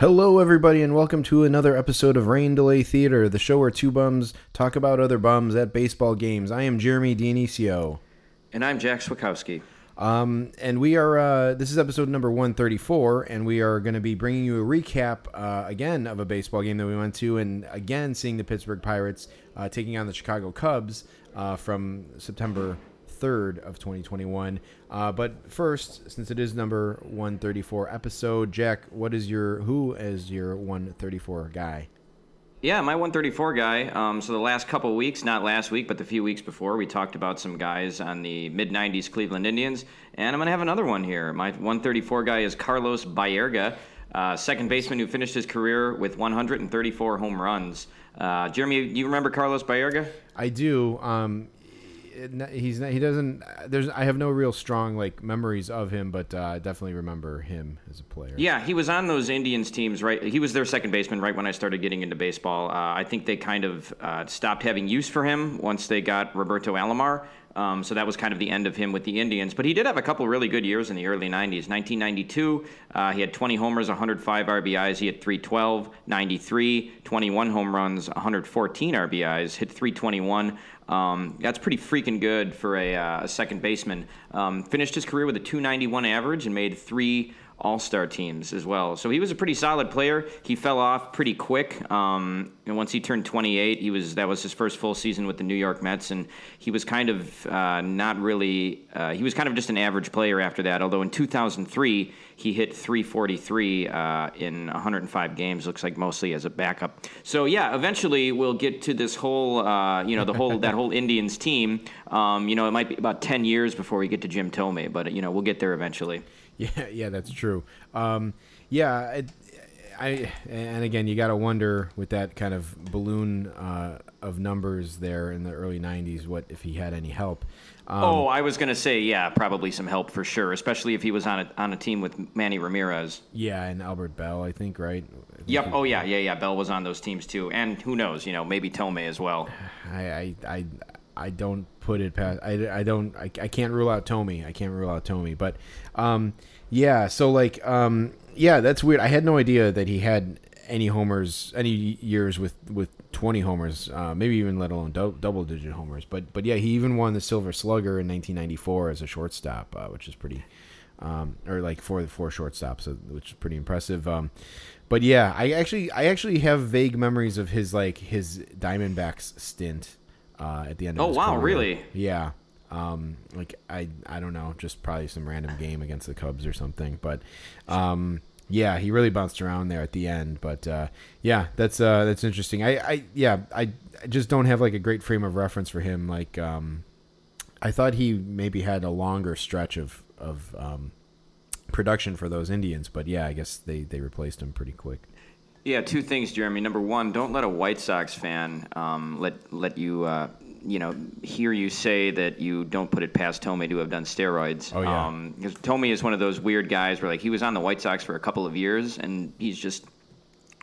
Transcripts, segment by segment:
Hello, everybody, and welcome to another episode of Rain Delay Theater, the show where two bums talk about other bums at baseball games. I am Jeremy Dionisio. And I'm Jack Swakowski. Um, and we are, uh, this is episode number 134, and we are going to be bringing you a recap uh, again of a baseball game that we went to, and again seeing the Pittsburgh Pirates uh, taking on the Chicago Cubs uh, from September 3rd of 2021. Uh, but first, since it is number 134 episode, Jack, what is your, who is your 134 guy? Yeah, my 134 guy. Um, so the last couple weeks, not last week, but the few weeks before, we talked about some guys on the mid 90s Cleveland Indians, and I'm going to have another one here. My 134 guy is Carlos Baerga, uh, second baseman who finished his career with 134 home runs. Uh, Jeremy, you remember Carlos Baerga? I do. Um, he's not, he doesn't. There's I have no real strong like memories of him, but uh, I definitely remember him as a player. Yeah, he was on those Indians teams, right? He was their second baseman right when I started getting into baseball. Uh, I think they kind of uh, stopped having use for him once they got Roberto Alomar. Um, so that was kind of the end of him with the Indians. But he did have a couple really good years in the early 90s. 1992, uh, he had 20 homers, 105 RBIs. He had 312. 93, 21 home runs, 114 RBIs, hit 321. Um, that's pretty freaking good for a, uh, a second baseman. Um, finished his career with a 291 average and made three all Star teams as well. So he was a pretty solid player. He fell off pretty quick. Um, and once he turned 28, he was that was his first full season with the New York Mets, and he was kind of uh, not really. Uh, he was kind of just an average player after that. Although in 2003 he hit 343 uh, in 105 games. Looks like mostly as a backup. So yeah, eventually we'll get to this whole, uh, you know, the whole that whole Indians team. Um, you know, it might be about 10 years before we get to Jim Thome, but you know, we'll get there eventually. Yeah, yeah, that's true. Um, yeah, it, I and again, you got to wonder with that kind of balloon uh, of numbers there in the early '90s, what if he had any help? Um, oh, I was gonna say, yeah, probably some help for sure, especially if he was on a on a team with Manny Ramirez. yeah, and Albert Belle, I think, right? I think Yep. he- Oh yeah, yeah, yeah. Belle was on those teams too, and who knows? You know, maybe Thome as well. I, I, I, I don't put it past. I, I don't. I, I can't rule out Thome. I can't rule out Thome. But, um, yeah. So like, um, yeah, that's weird. I had no idea that he had any homers, any years with with twenty homers, uh, maybe even let alone dou- double digit homers. But but yeah, he even won the Silver Slugger in 1994 as a shortstop, uh, which is pretty. Um, or like for the four shortstops, uh, which is pretty impressive. Um, but yeah, I actually I actually have vague memories of his like his Diamondbacks stint uh, at the end of Oh, wow, career. really? Yeah. Um, like I I don't know, just probably some random game against the Cubs or something. But um, yeah, he really bounced around there at the end. But uh, yeah, that's uh, that's interesting. I, I yeah I, I just don't have like a great frame of reference for him. Like um, I thought he maybe had a longer stretch of of um, production for those Indians, but yeah, I guess they they replaced him pretty quick. Yeah, two things, Jeremy. Number one, don't let a White Sox fan um, let let you uh, you know hear you say that you don't put it past Thome to have done steroids. Oh, yeah. Um, 'cause Thome is one of those weird guys where like he was on the White Sox for a couple of years and he's just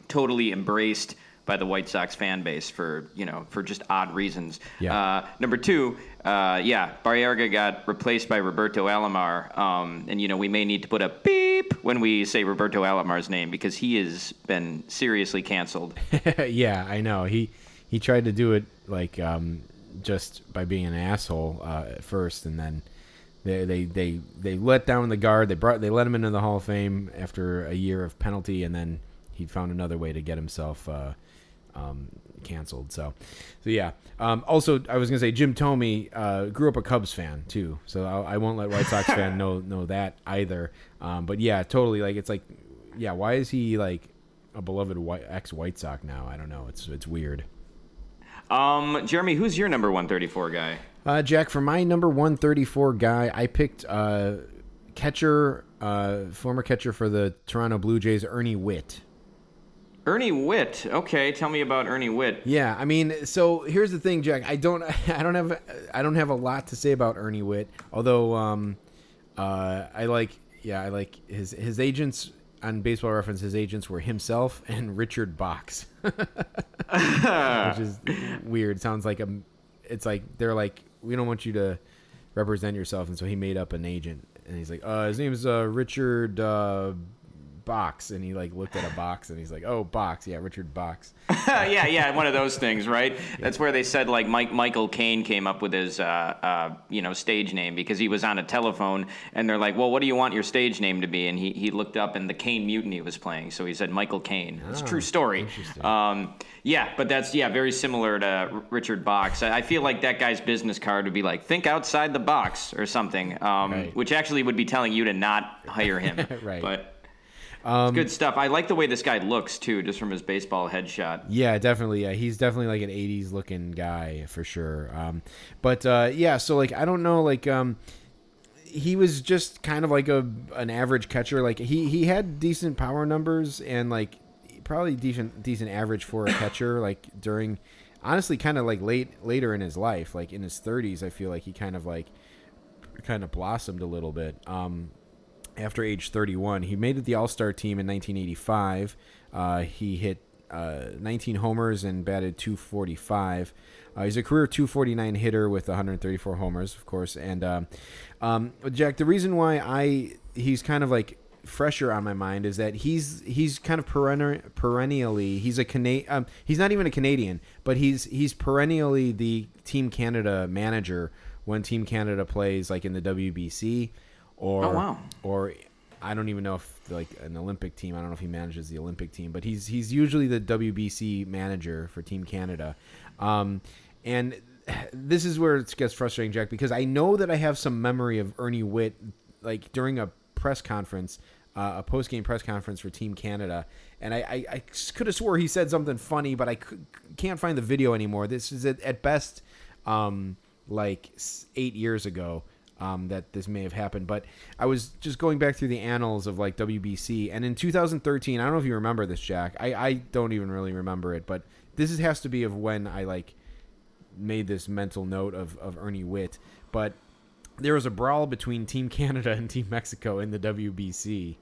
totally embraced by the White Sox fan base for you know for just odd reasons. Yeah. Uh, number two, uh, yeah, Baerga got replaced by Roberto Alomar, um, and you know we may need to put a beep when we say Roberto Alomar's name because he has been seriously canceled. yeah, I know. He he tried to do it like um, just by being an asshole uh, at first, and then they, they they they let down the guard. They brought they let him into the Hall of Fame after a year of penalty, and then he found another way to get himself uh, um, canceled. So, so yeah. Um, also, I was gonna say Jim Thome uh, grew up a Cubs fan too, so I, I won't let White Sox fan know know that either. Um, but yeah, totally. Like it's like, yeah, why is he like a beloved white, ex White Sox now? I don't know. It's it's weird. Um, Jeremy, who's your number 134 guy? Uh, Jack, for my number 134 guy, I picked uh, catcher, uh, former catcher for the Toronto Blue Jays, Ernie Whitt. Ernie Whitt. Okay, tell me about Ernie Whitt. Yeah, I mean, so here's the thing, Jack. I don't, I don't have, I don't have a lot to say about Ernie Whitt. Although, um, uh, I like, yeah, I like his his agents on Baseball Reference. His agents were himself and Richard Box, which is weird. Sounds like a, it's like they're like, we don't want you to represent yourself, and so he made up an agent, and he's like, uh, his name's uh, Richard. Uh, box and he like looked at a box and he's like oh box yeah richard box yeah, yeah, one of those things, right? That's where they said like Mike Michael Caine came up with his uh, uh, you know stage name because he was on a telephone, and they're like, "Well, what do you want your stage name to be?" And he, he looked up, and the Caine Mutiny was playing, so he said Michael Caine. It's a true story. Um, yeah, but that's yeah very similar to R- Richard Box. I I feel like that guy's business card would be like "Think outside the box" or something, um, Right. which actually would be telling you to not hire him. Right. But. It's good stuff. I like the way this guy looks too, just from his baseball headshot. Yeah, definitely. Yeah, he's definitely like an '80s looking guy for sure. Um, but uh, yeah, so like I don't know, like um, he was just kind of like a an average catcher. Like he he had decent power numbers and like probably decent decent average for a catcher. Like during honestly, kind of like late later in his life, like in his 30s, I feel like he kind of like kind of blossomed a little bit. Um, after age 31. He made it the All Star team in 1985. Uh, he hit uh, 19 homers and batted 245. Uh, he's a career 249 hitter with 134 homers, of course. And um, um, Jack, the reason why I he's kind of like fresher on my mind is that he's he's kind of perenni- perennially he's a um, he's not even a Canadian, but he's he's perennially the Team Canada manager when Team Canada plays like in the WBC or Oh, wow. or I don't even know if like an Olympic team. I don't know if he manages the Olympic team, but he's he's usually the WBC manager for Team Canada. Um, and this is where it gets frustrating, Jack, because I know that I have some memory of Ernie Whitt like during a press conference, uh, a post game press conference for Team Canada, and I, I, I could have swore he said something funny, but I can't find the video anymore. This is at, at best um, like eight years ago um, that this may have happened. But I was just going back through the annals of like WBC, and in 2013, I don't know if you remember this, Jack. I, I don't even really remember it, but this is, has to be of when I like made this mental note of, of Ernie Whitt. But there was a brawl between Team Canada and Team Mexico in the WBC.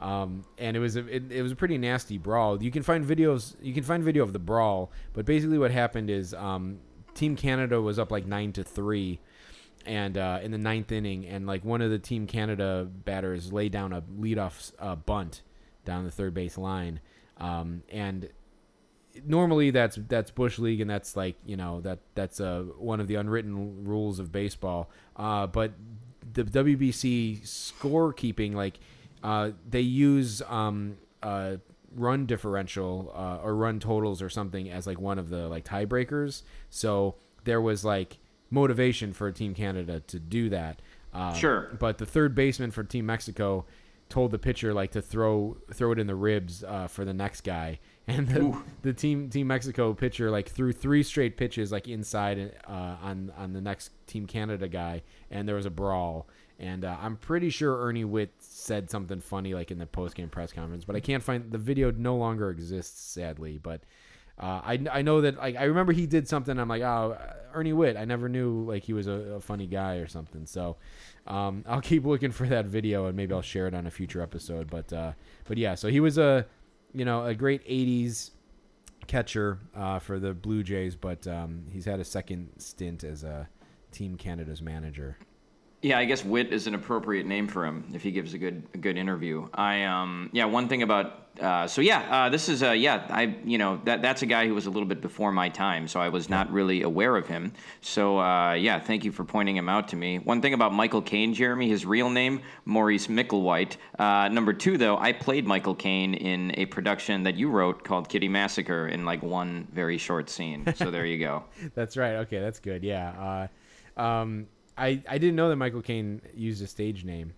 Um, and it was a it, it was a pretty nasty brawl. You can find videos. You can find video of the brawl. But basically, what happened is um, Team Canada was up like nine to three, and uh, in the ninth inning, and like one of the Team Canada batters laid down a leadoff uh, bunt down the third base line, um, and normally that's that's bush league and that's like you know that that's uh, one of the unwritten rules of baseball. Uh, but the WBC scorekeeping like uh, they use um, uh, run differential uh, or run totals or something as like one of the like tiebreakers. So there was like motivation for Team Canada to do that uh, Sure. but the third baseman for Team Mexico told the pitcher like to throw throw it in the ribs uh, for the next guy, and the, the team Team Mexico pitcher like threw three straight pitches like inside uh, on on the next Team Canada guy, and there was a brawl. And uh, I'm pretty sure Ernie Whitt said something funny like in the post game press conference, but I can't find the video. No longer exists, sadly. But uh, I, I know that like I remember he did something. I'm like, oh, Ernie Whitt. I never knew like he was a, a funny guy or something. So um, I'll keep looking for that video and maybe I'll share it on a future episode. But uh, but yeah, so he was a you know a great '80s catcher uh, for the Blue Jays, but um, he's had a second stint as a Team Canada's manager. Yeah, I guess Wit is an appropriate name for him if he gives a good a good interview. I um yeah, one thing about uh, so yeah, uh, this is uh yeah, I you know that that's a guy who was a little bit before my time, so I was not really aware of him. So uh, yeah, thank you for pointing him out to me. One thing about Michael Caine, Jeremy, his real name Maurice Micklewhite. Uh, number two though, I played Michael Caine in a production that you wrote called Kitty Massacre in like one very short scene. So there you go. That's right. Okay, that's good. Yeah. Uh, um, I I didn't know that Michael Caine used a stage name.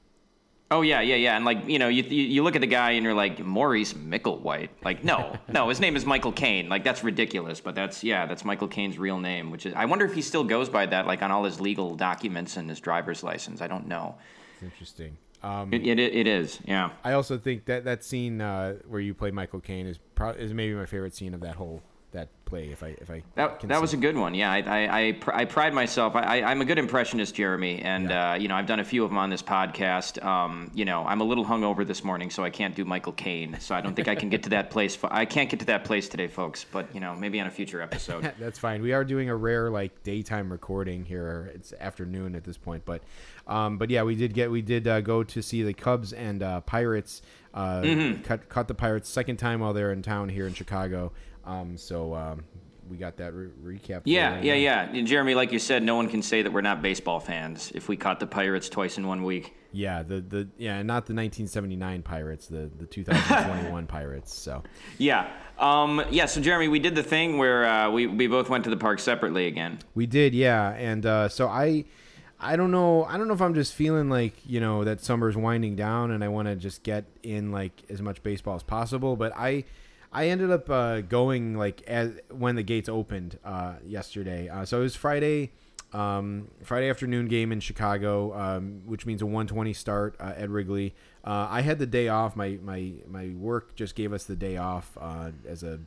Oh yeah, yeah, yeah, and like you know, you you, look at the guy and you're like Maurice Micklewhite. Like no, no, his name is Michael Caine. Like that's ridiculous, but that's yeah, that's Michael Caine's real name. Which is I wonder if he still goes by that, like on all his legal documents and his driver's license. I don't know. It's interesting. Um, It, it, it is, yeah. I also think that that scene uh, where you play Michael Caine is pro- is maybe my favorite scene of that whole that play. If I if I That, can that was a good one. Yeah, I, I, I, pr- I pride myself. I, I, I'm a good impressionist, Jeremy, and uh, you know I've done a few of them on this podcast. Um, you know I'm a little hungover this morning, so I can't do Michael Caine. So I don't think I can get to that place. I can't get to that place today, folks. But you know maybe on a future episode. That's fine. We are doing a rare like daytime recording here. It's afternoon at this point, but um, but yeah, we did get we did uh, go to see the Cubs and uh, Pirates. Uh, Mm-hmm. cut, caught the Pirates second time while they're in town here in Chicago. Um, so um, we got that re- recap. Yeah, yeah, yeah. And Jeremy, like you said, no one can say that we're not baseball fans if we caught the Pirates twice in one week. Yeah, the the yeah, not the 1979 Pirates, the the 2021 Pirates. So Yeah. Um, yeah, so Jeremy, we did the thing where uh, we, we both went to the park separately again. We did, yeah, and uh, so I, I don't know, I don't know if I'm just feeling like you know that summer's winding down, and I want to just get in like as much baseball as possible. But I, I ended up uh, going like as when the gates opened uh, yesterday. Uh, so it was Friday, um, Friday afternoon game in Chicago, um, which means a 120 start uh, at Wrigley. Uh, I had the day off. My my my work just gave us the day off uh, as a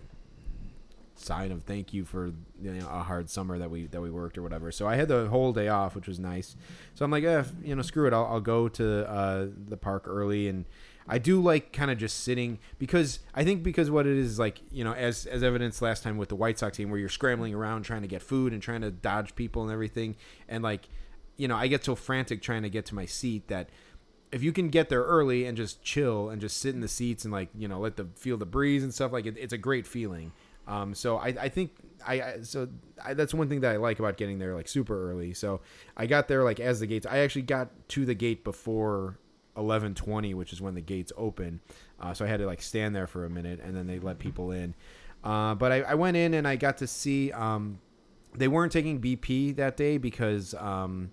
sign of thank you for you know, a hard summer that we that we worked or whatever. So I had the whole day off, which was nice. So I'm like, eh, you know, screw it. I'll, I'll go to the park early, and I do like kind of just sitting because I think because what it is like, you know, as as evidenced last time with the White Sox team where you're scrambling around trying to get food and trying to dodge people and everything, and like, you know, I get so frantic trying to get to my seat that if you can get there early and just chill and just sit in the seats and like you know let the feel the breeze and stuff like it, it's a great feeling. Um, so I, I think I, I so I, that's one thing that I like about getting there like super early. So I got there like as the gates I actually got to the gate before 11:20 which is when the gates open. Uh, so I had to like stand there for a minute and then they let people in. Uh, but I, I went in and I got to see um, they weren't taking BP that day because um,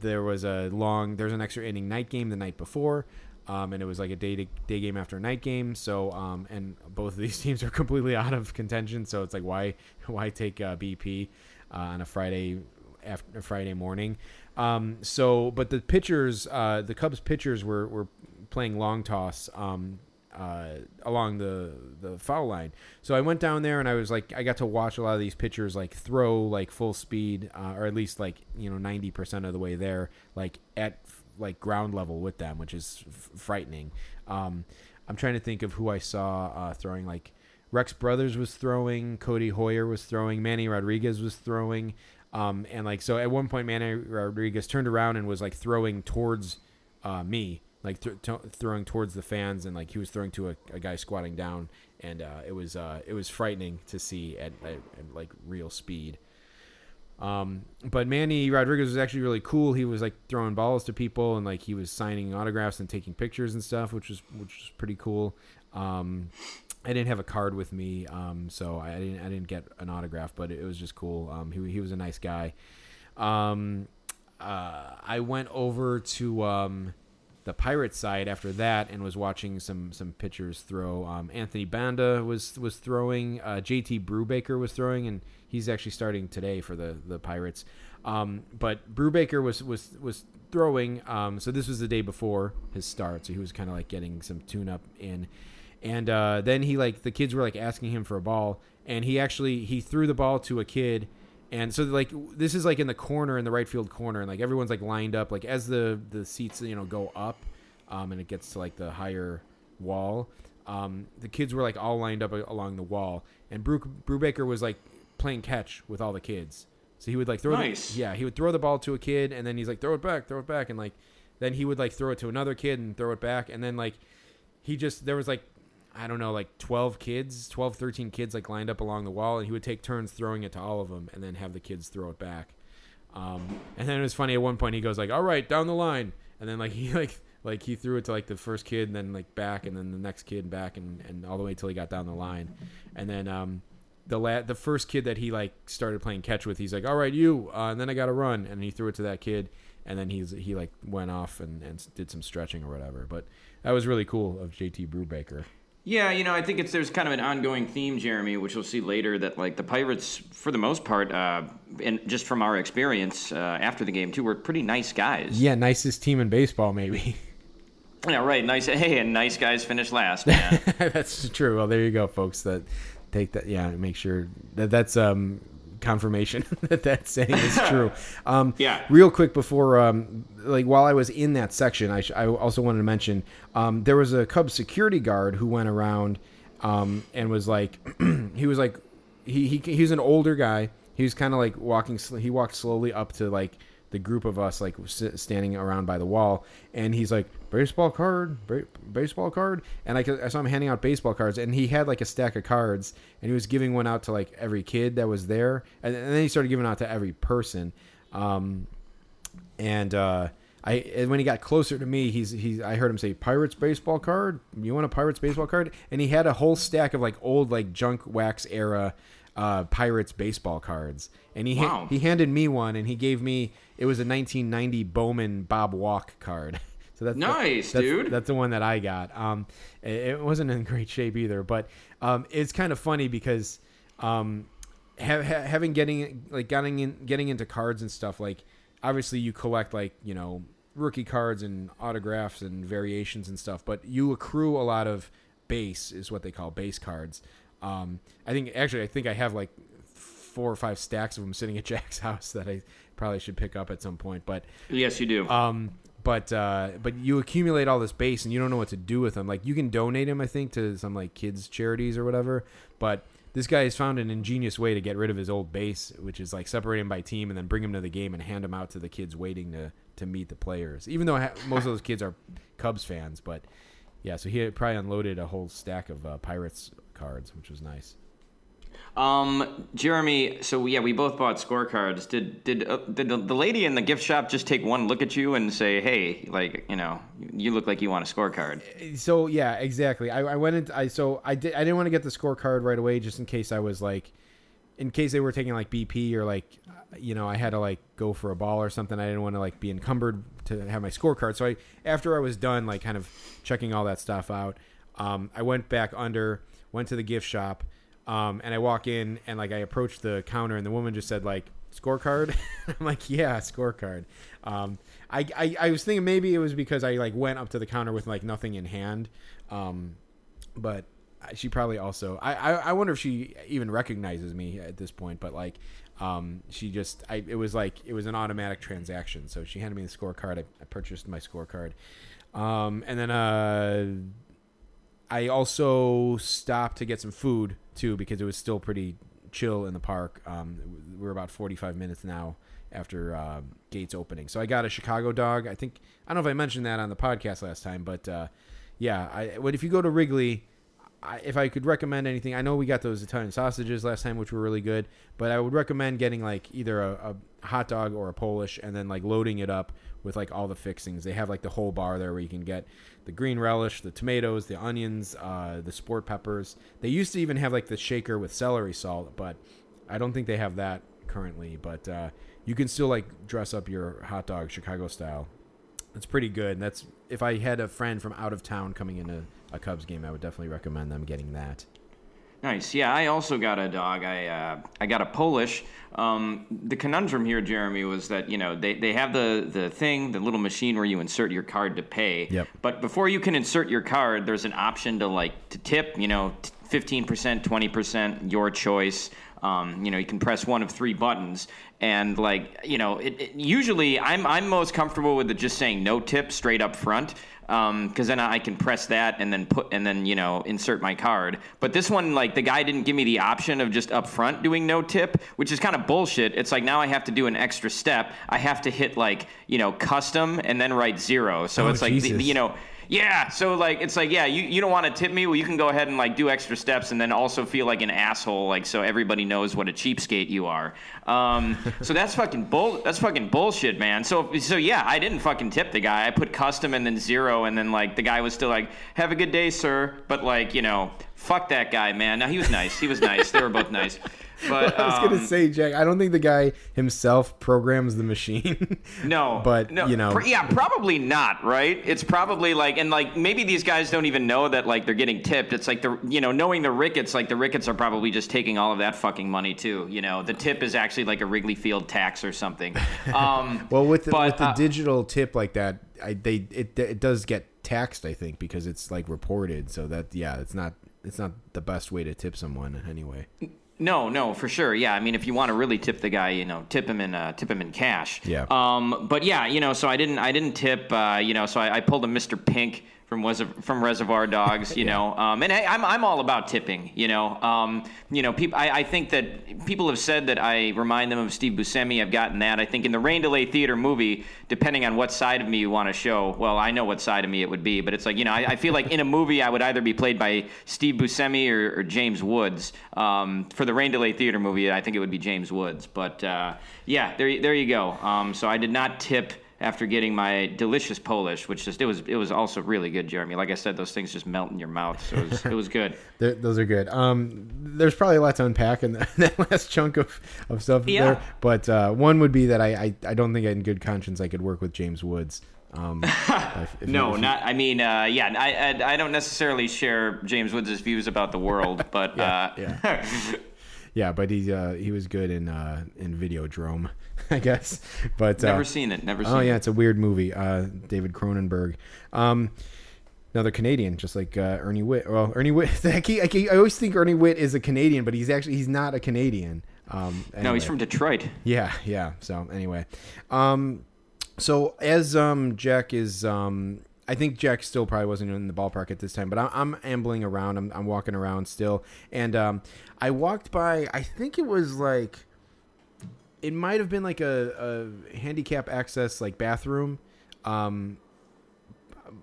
there was a long there's an extra inning night game the night before um, and it was like a day to, day game after night game. So um, and both of these teams are completely out of contention. So it's like why why take uh, BP uh, on a Friday after Friday morning um, so but the pitchers uh, the Cubs pitchers were, were playing long toss um, uh, along the the foul line. So I went down there and I was like, I got to watch a lot of these pitchers like throw like full speed, uh, or at least like you know ninety percent of the way there, like at like ground level with them, which is f- frightening. Um, I'm trying to think of who I saw uh, throwing like. Rex Brothers was throwing, Codi Heuer was throwing, Manny Rodriguez was throwing, um, and like so at one point Manny Rodriguez turned around and was like throwing towards uh, me, like th- t- throwing towards the fans, and like he was throwing to a, a guy squatting down, and uh, it was uh, it was frightening to see at, at, at like real speed. Um, but Manny Rodriguez was actually really cool. He was like throwing balls to people and like he was signing autographs and taking pictures and stuff, which was which was pretty cool. Um, I didn't have a card with me, um, so I didn't I didn't get an autograph, but it was just cool. Um, he he was a nice guy. Um, uh, I went over to um, the Pirate side after that and was watching some some pitchers throw. Um, Anthony Banda was was throwing. Uh, JT Brubaker was throwing, and he's actually starting today for the the Pirates. Um, but Brubaker was was was throwing. So this was the day before his start, so he was kind of like getting some tune up in. And uh, then he like the kids were like asking him for a ball, and he actually he threw the ball to a kid. And so like this is like in the corner in the right field corner. And like everyone's like lined up. Like as the the seats you know go up um, and it gets to like the higher wall um, the kids were like all lined up along the wall. And Brew, Brubaker was like playing catch with all the kids. So he would like throw Nice. the, yeah he would throw the ball to a kid and then he's like throw it back throw it back. And like then he would like throw it to another kid and throw it back. And then like he just there was like I don't know, like 12 kids, 12, 13 kids like lined up along the wall, and he would take turns throwing it to all of them and then have the kids throw it back. Um, and then it was funny at one point he goes like, all right, down the line. And then like he like, like he threw it to like the first kid and then like back and then the next kid back and, and all the way till he got down the line. And then, um, the la- the first kid that he like started playing catch with, he's like, all right, you, uh, and then I got to run. And he threw it to that kid. And then he's, he like went off and, and did some stretching or whatever. But that was really cool of JT Brubaker. Yeah, you know, I think it's there's kind of an ongoing theme, Jeremy, which we'll see later. That like the Pirates, for the most part, uh, and just from our experience uh, after the game too, were pretty nice guys. Yeah, nicest team in baseball, maybe. Yeah, right. Nice. Hey, and nice guys finish last, man. that's true. Well, there you go, folks. That take that. Yeah, make sure that that's um confirmation that that saying is true. Um, Yeah. Real quick before, um, like while I was in that section, I, sh- I also wanted to mention um, there was a Cubs security guard who went around um, and was like, he was like, he he he was an older guy. He was kind of like walking. sl- He walked slowly up to like the group of us like s- standing around by the wall and he's like baseball card ba- baseball card and I, I saw him handing out baseball cards and he had like a stack of cards and he was giving one out to like every kid that was there and, and then he started giving out to every person um, and uh, I and when he got closer to me, he's he's I heard him say Pirates baseball card. You want a Pirates baseball card? And he had a whole stack of like old like junk wax era uh, Pirates baseball cards. And he Wow. he handed me one, and he gave me it was a 1990 Bowman Bob Walk card. So that's the- Nice, that's, dude. That's the one that I got. Um, it, it wasn't in great shape either, but um, it's kind of funny because um, ha- ha- having getting like getting in getting into cards and stuff like obviously you collect like you know rookie cards and autographs and variations and stuff but you accrue a lot of base is what they call base cards um, i think actually i think i have like four or five stacks of them sitting at jack's house that i probably should pick up at some point but yes, you do. um, but uh, but you accumulate all this base and you don't know what to do with them. Like you can donate them, I think, to some like kids charities or whatever. But this guy has found an ingenious way to get rid of his old base, which is like separate him by team and then bring him to the game and hand them out to the kids waiting to to meet the players. Even though most of those kids are Cubs fans, but yeah, so he probably unloaded a whole stack of uh, Pirates cards, which was nice. Um, Jeremy. So yeah, we both bought scorecards. Did did uh, did the, lady in the gift shop just take one look at you and say, "Hey, like you know, you look like you want a scorecard"? so yeah, exactly. I, I went into I so I did I didn't want to get the scorecard right away just in case I was like in case they were taking like BP or like uh, you know I had to like go for a ball or something. I didn't want to like be encumbered to have my scorecard. So I after I was done like kind of checking all that stuff out, um, I went back under, went to the gift shop, um, and I walk in and like I approached the counter and the woman just said like scorecard. I'm like yeah scorecard. Um, I, I I was thinking maybe it was because I like went up to the counter with like nothing in hand, um, but she probably also I, I I wonder if she even recognizes me at this point. But like um, she just I it was like it was an automatic transaction. So she handed me the scorecard. I, I purchased my scorecard, um, and then uh, I also stopped to get some food too because it was still pretty chill in the park. Um, we're about 45 minutes now after uh, gates opening. So I got a Chicago dog. I think I don't know if I mentioned that on the podcast last time, but uh, yeah, I, but if you go to Wrigley, I, if I could recommend anything, I know we got those Italian sausages last time, which were really good, but I would recommend getting like either a, a hot dog or a Polish, and then like loading it up with like all the fixings. They have like the whole bar there where you can get the green relish, the tomatoes, the onions, uh, the sport peppers. They used to even have like the shaker with celery salt, but I don't think they have that currently. But uh, you can still like dress up your hot dog Chicago style. It's pretty good. And that's if I had a friend from out of town coming into a Cubs game, I would definitely recommend them getting that. Nice. Yeah, I also got a dog. I uh, I got a Polish. Um, the conundrum here, Jeremy, was that you know they, they have the the thing, the little machine where you insert your card to pay. Yep. But before you can insert your card, there's an option to like to tip. You know, fifteen percent, twenty percent, your choice. Um, you know, you can press one of three buttons, and like you know, it, it, usually I'm I'm most comfortable with it just saying no tip straight up front because then I can press that and then put and then you know insert my card. But this one, like the guy didn't give me the option of just up front doing no tip, which is kind of bullshit. It's like now I have to do an extra step. I have to hit like you know custom and then write zero. So Oh, it's like the, Jesus. you know. Yeah, so like it's like yeah, you, you don't want to tip me, well you can go ahead and like do extra steps and then also feel like an asshole, like so everybody knows what a cheapskate you are. Um, so that's fucking bull. That's fucking bullshit, man. So so yeah, I didn't fucking tip the guy. I put custom and then zero, and then like the guy was still like, "Have a good day, sir." But like you know, fuck that guy, man. Now he was nice. He was nice. they were both nice. But I was gonna um, say, Jack. I don't think the guy himself programs the machine. No, but no, you know, pr- yeah, probably not. Right? It's probably like, and like maybe these guys don't even know that like they're getting tipped. It's like the you know knowing the Ricketts, like the Ricketts are probably just taking all of that fucking money too. You know, the tip is actually like a Wrigley Field tax or something. Um, well, with the, but, with the uh, digital tip like that, I they it it does get taxed. I think because it's like reported. So that yeah, it's not it's not the best way to tip someone anyway. No, no, for sure. Yeah, I mean, if you want to really tip the guy, you know, tip him in uh, tip him in cash. Yeah. Um, but yeah, you know, so I didn't I didn't tip. Uh, you know, so I, I pulled a Mr. Pink from from Reservoir Dogs. You know, um, and I, I'm I'm all about tipping. You know, um, you know, people. I, I think that people have said that I remind them of Steve Buscemi. I've gotten that. I think in the Rain Delay Theater movie, depending on what side of me you want to show, well, I know what side of me it would be, but it's like you know, I, I feel like in a movie I would either be played by Steve Buscemi or, or James Woods. Um, for the Rain Delay Theater movie, I think it would be James Woods. But uh, yeah, there there you go. Um, so I did not tip after getting my delicious Polish, which just it was it was also really good, Jeremy. Like I said, those things just melt in your mouth, so it was, it was good. Those are good. Um, there's probably a lot to unpack in that, that last chunk of, of stuff Yeah. there. But uh, one would be that I, I, I don't think in good conscience I could work with James Woods. Um, if- if- No, if you- not. I mean, uh, yeah, I, I I don't necessarily share James Woods' views about the world, but uh, yeah. Yeah, but he uh, he was good in uh, in Videodrome, I guess. But uh, never seen it. Never seen Oh yeah, it. it's a weird movie. Uh, David Cronenberg. Um, another Canadian, just like uh, Ernie Whitt. Well, Ernie Whitt. I, keep, I, always think Ernie Whitt is a Canadian, but he's actually he's not a Canadian. Um, No, he's from Detroit. Yeah, yeah. So anyway, um, so as um Jack is um. I think Jack still probably wasn't in the ballpark at this time, but I'm, I'm ambling around. I'm, I'm walking around still, and um, I walked by. I think it was like, it might have been like a, a handicap access like bathroom. Um,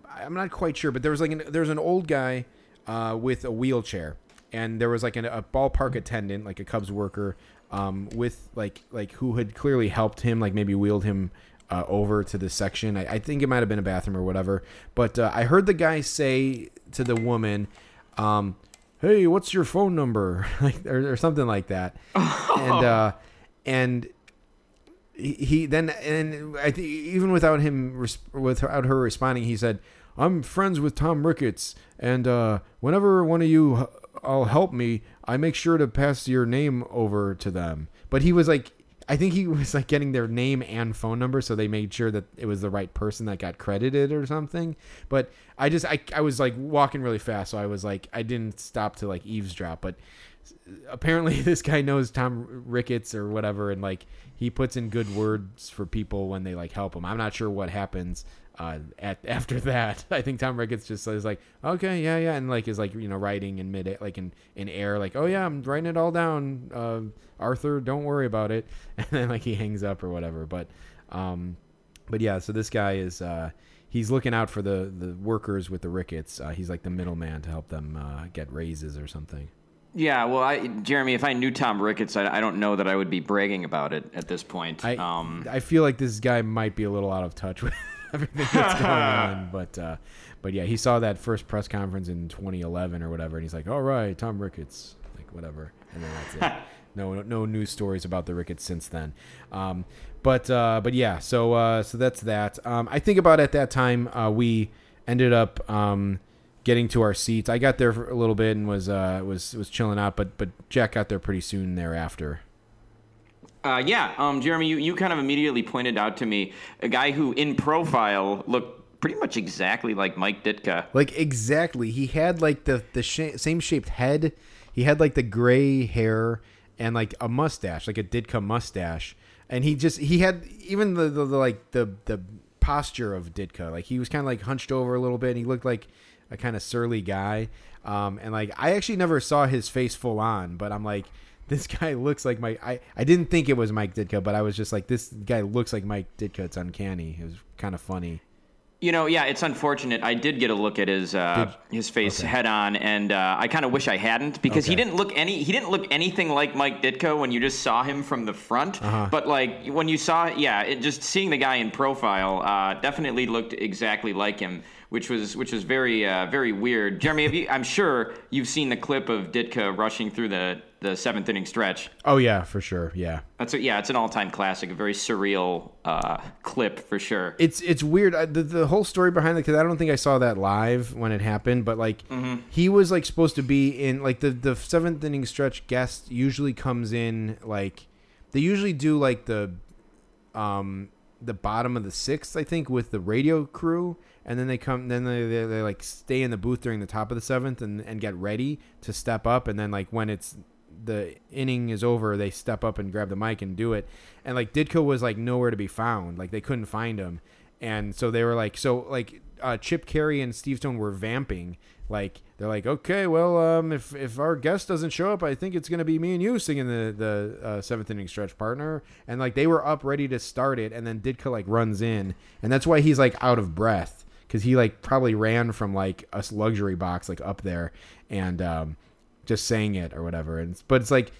I'm not quite sure, but there was like an, there was an old guy uh, with a wheelchair, and there was like an, a ballpark attendant, like a Cubs worker, um, with like like who had clearly helped him, like maybe wheeled him uh, over to the section. I, I think it might have been a bathroom or whatever. But uh, I heard the guy say to the woman, um, "Hey, what's your phone number?" like or, or something like that, and uh, and he, he then and I think even without him without her responding, he said, "I'm friends with Tom Ricketts, and uh, whenever one of you all help me, I make sure to pass your name over to them." But he was like. I think he was like getting their name and phone number, so they made sure that it was the right person that got credited or something. But I just I, I was like walking really fast, so I was like I didn't stop to like eavesdrop. But apparently this guy knows Tom Ricketts or whatever, and like he puts in good words for people when they like help him. I'm not sure what happens uh, at after that. I think Tom Ricketts just says like, okay, yeah, yeah, and like is like you know writing in mid like in in air like, oh yeah, I'm writing it all down. Uh, Arthur, don't worry about it, and then like he hangs up or whatever. But um, but yeah, so this guy is. Uh, He's looking out for the, the workers with the Ricketts. Uh, he's like the middleman to help them uh, get raises or something. Yeah, well, I, Jeremy, if I knew Tom Ricketts, I, I don't know that I would be bragging about it at this point. I um, I feel like this guy might be a little out of touch with everything that's going on, but uh, but yeah, he saw that first press conference in 2011 or whatever, and he's like, "All right, Tom Ricketts, like whatever," and then that's it. no no news stories about the Ricketts since then. Um, but uh, but yeah, so uh, so that's that. Um, I think about at that time uh, we ended up. Um, getting to our seats. I got there for a little bit and was uh, was was chilling out, but but Jack got there pretty soon thereafter. Uh, yeah, um, Jeremy, you, you kind of immediately pointed out to me a guy who, in profile, looked pretty much exactly like Mike Ditka. Like exactly, he had like the the sh- same shaped head. He had like the gray hair and like a mustache, like a Ditka mustache. And he just he had even the, the, the like the the posture of Ditka. Like he was kind of like hunched over a little bit. And he looked like a kind of surly guy. Um, and like I actually never saw his face full on, but I'm like. This guy looks like Mike. I, I didn't think it was Mike Ditka, but I was just like, this guy looks like Mike Ditka. It's uncanny. It was kind of funny. You know, yeah, it's unfortunate. I did get a look at his uh, his face head on, and uh, I kind of wish I hadn't because he didn't look any he didn't look anything like Mike Ditka when you just saw him from the front. Uh-huh. But like when you saw, yeah, it, just seeing the guy in profile uh, definitely looked exactly like him, which was which was very uh, very weird. Jeremy, have you, I'm sure you've seen the clip of Ditka rushing through the the seventh inning stretch. Oh yeah, for sure. Yeah. That's a, yeah, it's an all time classic, a very surreal uh, clip for sure. It's it's weird. I, the the whole story behind it because I don't think I saw that live when it happened, but like he was like supposed to be in like the the seventh inning stretch. Guest usually comes in like they usually do like the um the bottom of the sixth, I think, with the radio crew, and then they come, then they, they, they like stay in the booth during the top of the seventh and and get ready to step up, and then like when it's the inning is over, they step up and grab the mic and do it. And like Ditka was like nowhere to be found. Like they couldn't find him. And so they were like so like uh, Chip Caray and Steve Stone were vamping. Like they're like, okay, well, um, if if our guest doesn't show up, I think it's gonna be me and you singing the the uh, seventh inning stretch partner. And like they were up ready to start it, and then Ditka like runs in, and that's why he's like out of breath because he like probably ran from like a luxury box like up there, and um, just saying it or whatever. And but it's like,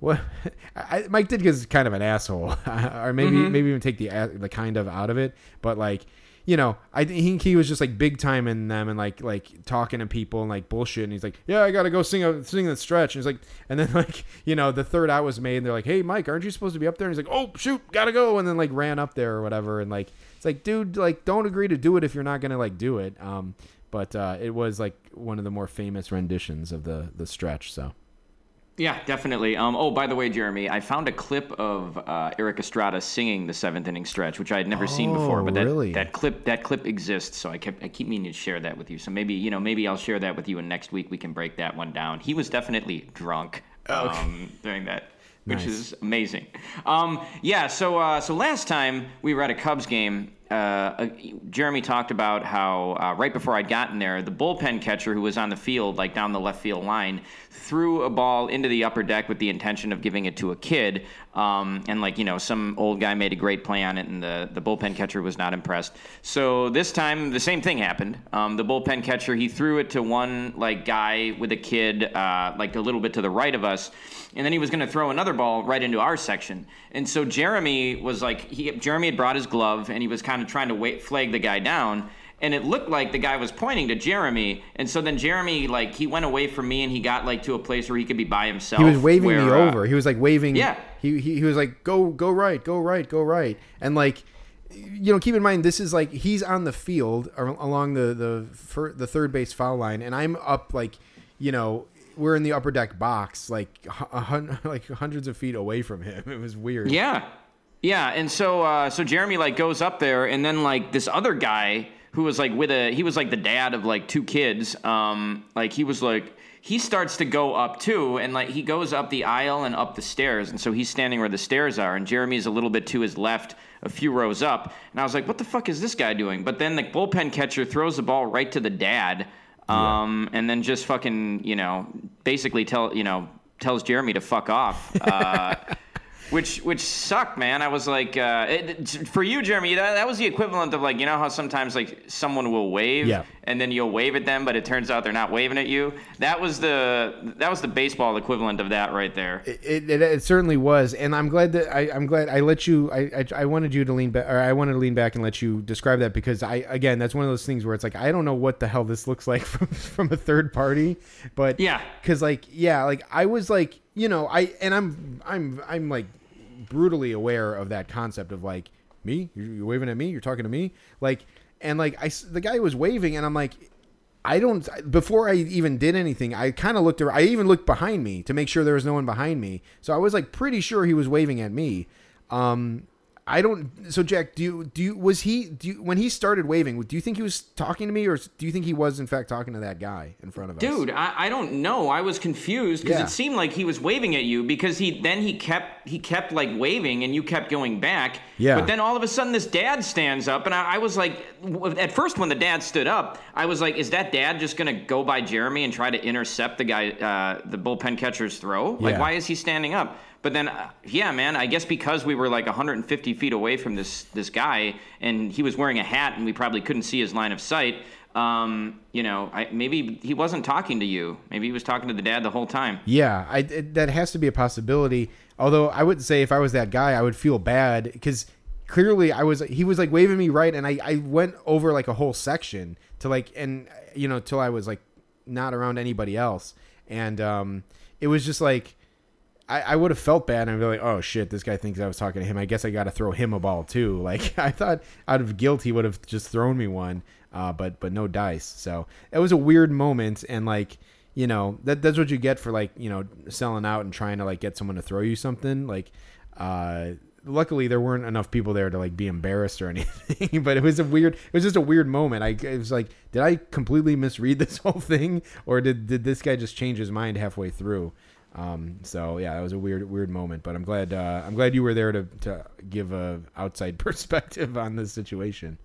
what? I, Mike Ditka's kind of an asshole, or maybe maybe even take the a- the kind of out of it. But like, you know, I think he was just like big time in them and like like talking to people and like bullshit. And he's like, yeah, I gotta go sing a sing the stretch. And he's like, and then like you know the third out was made and they're like, hey Mike, aren't you supposed to be up there? And he's like, oh shoot, gotta go. And then like ran up there or whatever. And like like, dude, like don't agree to do it if you're not gonna like do it. Um, but uh, it was like one of the more famous renditions of the the stretch. So Yeah, definitely. Um, oh, by the way, Jeremy, I found a clip of uh, Erik Estrada singing the seventh inning stretch, which I had never seen before. Oh, But that, really? that clip that clip exists, so I kept I keep meaning to share that with you. So maybe you know maybe I'll share that with you, and next week we can break that one down. He was definitely drunk um, during that. Which Nice. is amazing. Um, yeah, so uh, so last time we were at a Cubs game, uh, uh, Jeremy talked about how uh, right before I'd gotten there, the bullpen catcher who was on the field, like down the left field line, threw a ball into the upper deck with the intention of giving it to a kid. Um, and like you know, some old guy made a great play on it, and the the bullpen catcher was not impressed. So this time, the same thing happened. Um, the bullpen catcher he threw it to one like guy with a kid, uh, like a little bit to the right of us, and then he was going to throw another ball right into our section. And so Jeremy was like, he Jeremy had brought his glove, and he was kind of trying to wait, flag the guy down. And it looked like the guy was pointing to Jeremy, and so then Jeremy like he went away from me, and he got like to a place where he could be by himself. he was waving where, me uh, over. He was like waving. Yeah. He, he he was like go go right, go right, go right, and like. You know, keep in mind this is like he's on the field along the the fir- the third base foul line, and I'm up like, you know, we're in the upper deck box, like a hun- like hundreds of feet away from him. It was weird. Yeah, yeah, and so uh, so Jeremy like goes up there, and then like this other guy who was like with a he was like the dad of like two kids. Um, like he was like he starts to go up too, and like he goes up the aisle and up the stairs, and so he's standing where the stairs are, and Jeremy's a little bit to his left, a few rows up, and I was like, what the fuck is this guy doing? But then the bullpen catcher throws the ball right to the dad. Um, and then just fucking, you know, basically tell, you know, tells Jeremy to fuck off. Uh, which which sucked, man. I was like, uh, it, for you, Jeremy, that, that was the equivalent of like, you know how sometimes like someone will wave, Yeah. and then you'll wave at them, but it turns out they're not waving at you. That was the that was the baseball equivalent of that right there. It, it, it certainly was, and I'm glad that I, I'm glad I let you. I, I I wanted you to lean back, or I wanted to lean back and let you describe that because I again that's one of those things where it's like I don't know what the hell this looks like from from a third party, but Yeah. because like yeah, like I was like you know I and I'm I'm I'm like brutally aware of that concept of like me you're waving at me you're talking to me like and like I the guy was waving and I'm like I don't. Before I even did anything, I kind of looked. ar- I even looked behind me to make sure there was no one behind me. So I was like pretty sure he was waving at me. Um, I don't. So Jack, do you do you was he do you, when he started waving? Do you think he was talking to me, or do you think he was in fact talking to that guy in front of us? Dude, I, I don't know. I was confused because Yeah. it seemed like he was waving at you because he then he kept he kept like waving and you kept going back. Yeah. But then all of a sudden this dad stands up and I, I was like, at first when the dad stood up, I was like, is that dad just gonna go by Jeremy and try to intercept the guy, uh, the bullpen catcher's throw? Like, Yeah. why is he standing up? But then, uh, yeah, man, I guess because we were like 150 feet away from this this guy, and he was wearing a hat, and we probably couldn't see his line of sight. Um, you know, I, maybe he wasn't talking to you. Maybe he was talking to the dad the whole time. Yeah, I, it, that has to be a possibility. Although I wouldn't say if I was that guy, I would feel bad because clearly I was. He was like waving me right, and I, I went over like a whole section to like and you know till I was like not around anybody else, and um, it was just like I, I would have felt bad and I'd be like, oh shit, this guy thinks I was talking to him. I guess I got to throw him a ball too. Like I thought out of guilt he would have just thrown me one, uh, but but no dice. So it was a weird moment and like you know that that's what you get for like you know selling out and trying to like get someone to throw you something like. Uh, luckily there weren't enough people there to like be embarrassed or anything but it was a weird it was just a weird moment i it was like did i completely misread this whole thing or did did this guy just change his mind halfway through um, so yeah, that was a weird, weird moment. But I'm glad, uh, I'm glad you were there to, to give a outside perspective on this situation.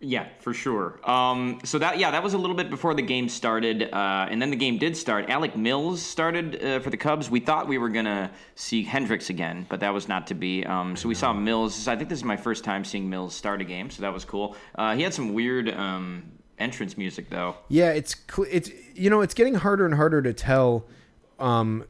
Yeah, for sure. Um, so that yeah, that was a little bit before the game started, uh, and then the game did start. Alec Mills started uh, for the Cubs. We thought we were gonna see Hendricks again, but that was not to be. Um, so we saw Mills. I think this is my first time seeing Mills start a game, so that was cool. Uh, he had some weird um, entrance music though. Yeah, it's it's you know it's getting harder and harder to tell um,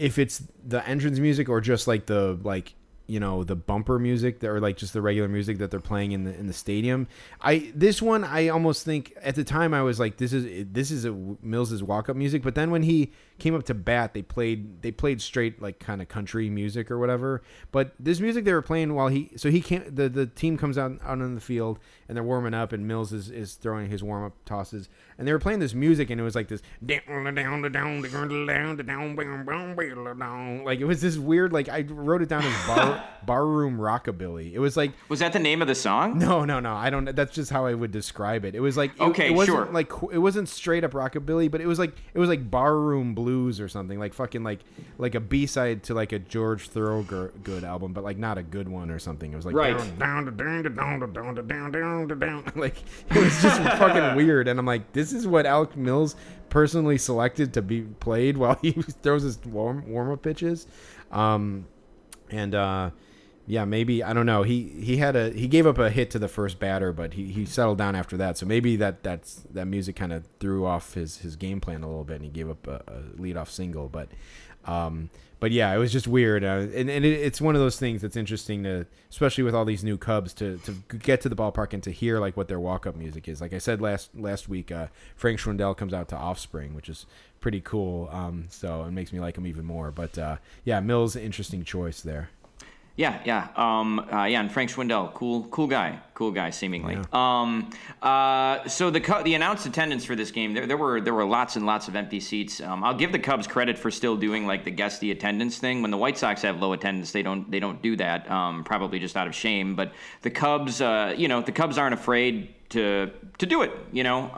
if it's the entrance music or just like the like you know the bumper music that, or like just the regular music that they're playing in the in the stadium. I this one I almost think at the time I was like this is this is a Mills's walk up music, but then when he came up to bat, they played they played straight like kind of country music or whatever. But this music they were playing while he so he can't the the team comes out out on the field and they're warming up and Mills is, is throwing his warm up tosses and they were playing this music and it was like this like it was this weird like I wrote it down as bar barroom rockabilly. It was like Was that the name of the song? no, no, no. I don't. That's just how I would describe it. It was like it, Okay, it wasn't sure. Like it wasn't straight up rockabilly, but it was like it was like barroom blues or something. Like fucking like like a B side to like a George Thorogood good album, but like not a good one or something. It was like Right. down, down, down, down, down, down, down, down, down, down. like it was just fucking weird. And I'm like, this is what Alec Mills personally selected to be played while he throws his warm warm up pitches. Um, and uh, yeah, maybe I don't know. He he had a he gave up a hit to the first batter, but he, he settled down after that. So maybe that that's that music kind of threw off his his game plan a little bit, and he gave up a, a lead off single. But um, but yeah, it was just weird, uh, and and it, it's one of those things that's interesting to, especially with all these new Cubs, to to get to the ballpark and to hear like what their walk up music is. Like I said last last week, uh, Frank Schwindel comes out to Offspring, which is pretty cool. Um, so it makes me like him even more. But uh, yeah, Mills, interesting choice there. Yeah, yeah, um, uh, yeah, and Frank Schwindel, cool, cool guy, cool guy, seemingly. Um, uh, so the the announced attendance for this game, there, there were there were lots and lots of empty seats. Um, I'll give the Cubs credit for still doing like the guesty attendance thing. When the White Sox have low attendance, they don't they don't do that, um, probably just out of shame. But the Cubs, uh, you know, the Cubs aren't afraid to to do it, you know,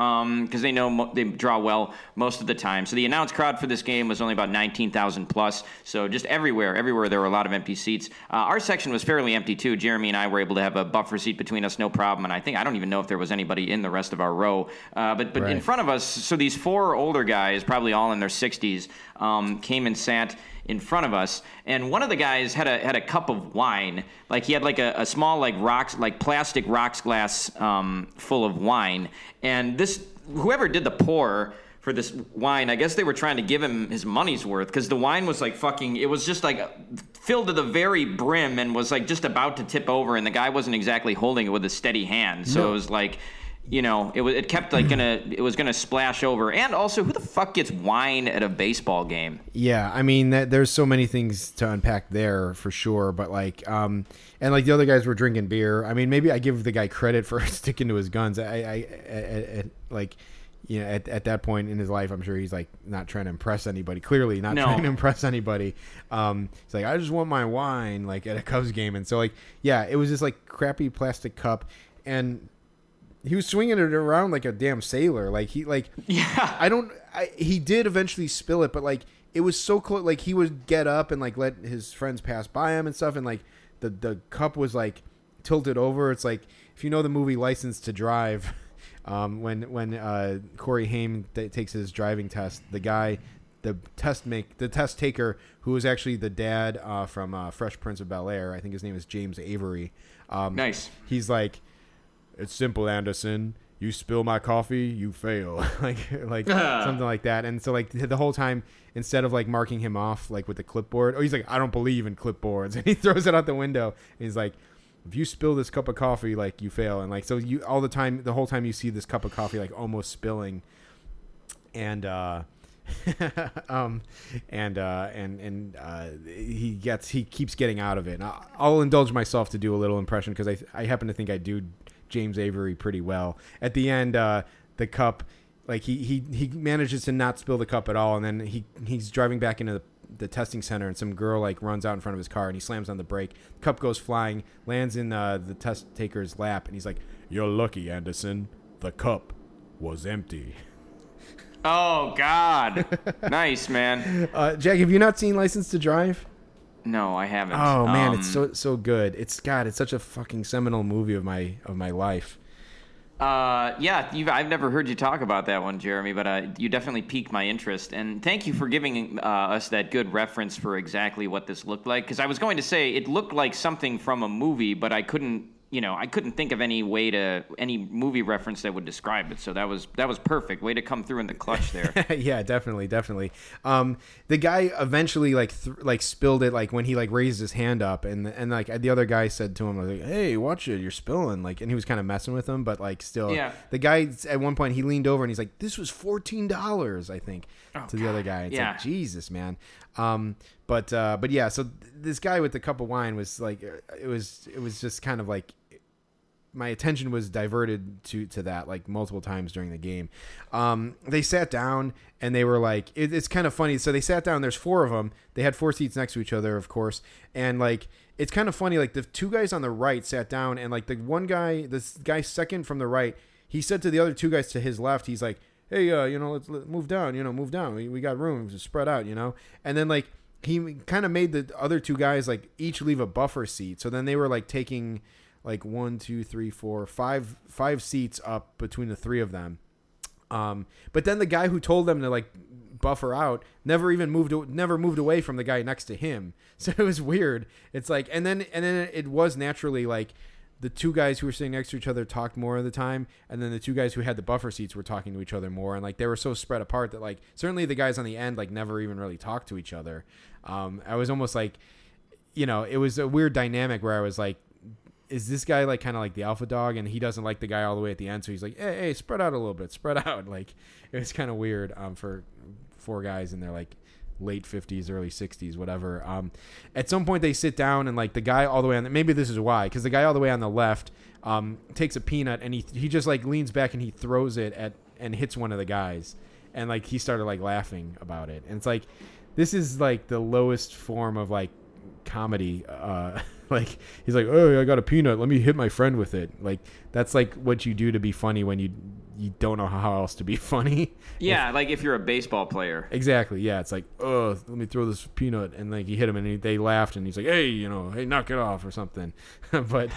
because they know mo- they draw well most of the time. So the announced crowd for this game was only about 19,000 plus. So just everywhere, everywhere there were a lot of empty seats. Uh, our section was fairly empty too. Jeremy and I were able to have a buffer seat between us, no problem. And I think I don't even know if there was anybody in the rest of our row. Uh, but but in front of us, so these four older guys, probably all in their 60s, um, came and sat in front of us, and one of the guys had a had a cup of wine. Like he had like a, a small like rocks like plastic rocks glass um, full of wine, and this whoever did the pour for this wine, I guess they were trying to give him his money's worth because the wine was like fucking. It was just like filled to the very brim and was like just about to tip over, and the guy wasn't exactly holding it with a steady hand, so it was like you know, it was it kept like gonna it was gonna splash over. And also, who the fuck gets wine at a baseball game? Yeah, I mean, that, there's so many things to unpack there for sure. But like, um, and like the other guys were drinking beer. I mean, maybe I give the guy credit for sticking to his guns. I, I, I, I like, you know, at, at that point in his life, I'm sure he's like not trying to impress anybody. Clearly, not No. trying to impress anybody. Um, he's like, I just want my wine, like at a Cubs game, and so like, yeah, it was this like crappy plastic cup, and he was swinging it around like a damn sailor. Like he like Yeah. I don't. I, he did eventually spill it, but like it was so close. Like he would get up and like let his friends pass by him and stuff, and like the the cup was like tilted over. It's like if you know the movie License to Drive, um, when when uh, Corey Haim t- takes his driving test, the guy. The test make the test taker, who is actually the dad uh, from uh, Fresh Prince of Bel Air. I think his name is James Avery. Um, Nice. He's like, it's simple, Anderson. You spill my coffee, you fail. like, like something like that. And so, like the whole time, instead of like marking him off like with the clipboard, oh, he's like, I don't believe in clipboards, and he throws it out the window. And he's like, if you spill this cup of coffee, like you fail. And like so, you all the time, the whole time you see this cup of coffee like almost spilling, and uh, um, and uh, and and uh, he gets he keeps getting out of it. And I'll, indulge myself to do a little impression because I I happen to think I do James Avery pretty well. At the end, uh, the cup, like he he he manages to not spill the cup at all, and then he he's driving back into the the testing center and some girl like runs out in front of his car and he slams on the brake. Cup goes flying lands in uh, the test taker's lap and he's like you're lucky anderson. The cup was empty. Oh God, nice man. uh, jack have you not seen license to drive? No, I haven't. oh man it's Um, so so good. It's god it's such a fucking seminal movie of my of my life Uh, yeah, I've never heard you talk about that one, Jeremy, but uh, you definitely piqued my interest. And thank you for giving uh, us that good reference for exactly what this looked like. Because I was going to say it looked like something from a movie, but I couldn't, you know, I couldn't think of any way to any movie reference that would describe it. So that was that was perfect. Way to come through in the clutch there. yeah, definitely, definitely. Um, the guy eventually like th- like spilled it like when he like raised his hand up, and and like the other guy said to him like, "Hey, watch it, you're spilling." Like, and he was kind of messing with him, but like still, Yeah. The guy at one point he leaned over and he's like, "This was fourteen dollars, I think." to the other guy, it's Oh, Yeah. like Jesus, man. Um, but uh, but yeah, so th- this guy with the cup of wine was like, uh, it was it was just kind of like my attention was diverted to to that like multiple times during the game. Um, they sat down and they were like, it, it's kind of funny. So they sat down. There's four of them. They had four seats next to each other, of course, and like it's kind of funny. Like the two guys on the right sat down, and like the one guy, this guy second from the right, he said to the other two guys to his left, he's like, "Hey, uh, you know, let's, let move down. You know, move down. We, we got room to spread out. You know." And then like he kind of made the other two guys like each leave a buffer seat. So then they were like taking like one, two, three, four, five, five seats up between the three of them. Um, but then the guy who told them to like buffer out never even moved, never moved away from the guy next to him. So it was weird. It's like, and then and then it was naturally like the two guys who were sitting next to each other talked more of the time, and then the two guys who had the buffer seats were talking to each other more, and like they were so spread apart that like certainly the guys on the end like never even really talked to each other. Um, I was almost like, you know, it was a weird dynamic where I was like, is this guy like kind of like the alpha dog? And he doesn't like the guy all the way at the end so he's like hey, hey spread out a little bit spread out. Like it was kind of weird um for four guys in their like late 50s early 60s whatever. Um at some point they sit down and like the guy all the way on the, maybe this is why because the guy all the way on the left um takes a peanut and he he just like leans back and he throws it at and hits one of the guys. And like he started like laughing about it. And it's like this is like the lowest form of like comedy uh like he's like oh i got a peanut. Let me hit my friend with it. Like that's like what you do to be funny when you you don't know how else to be funny. Yeah, like if you're a baseball player. exactly yeah it's like oh let me throw this peanut and like he hit him and he, they laughed and he's like hey you know hey knock it off or something. But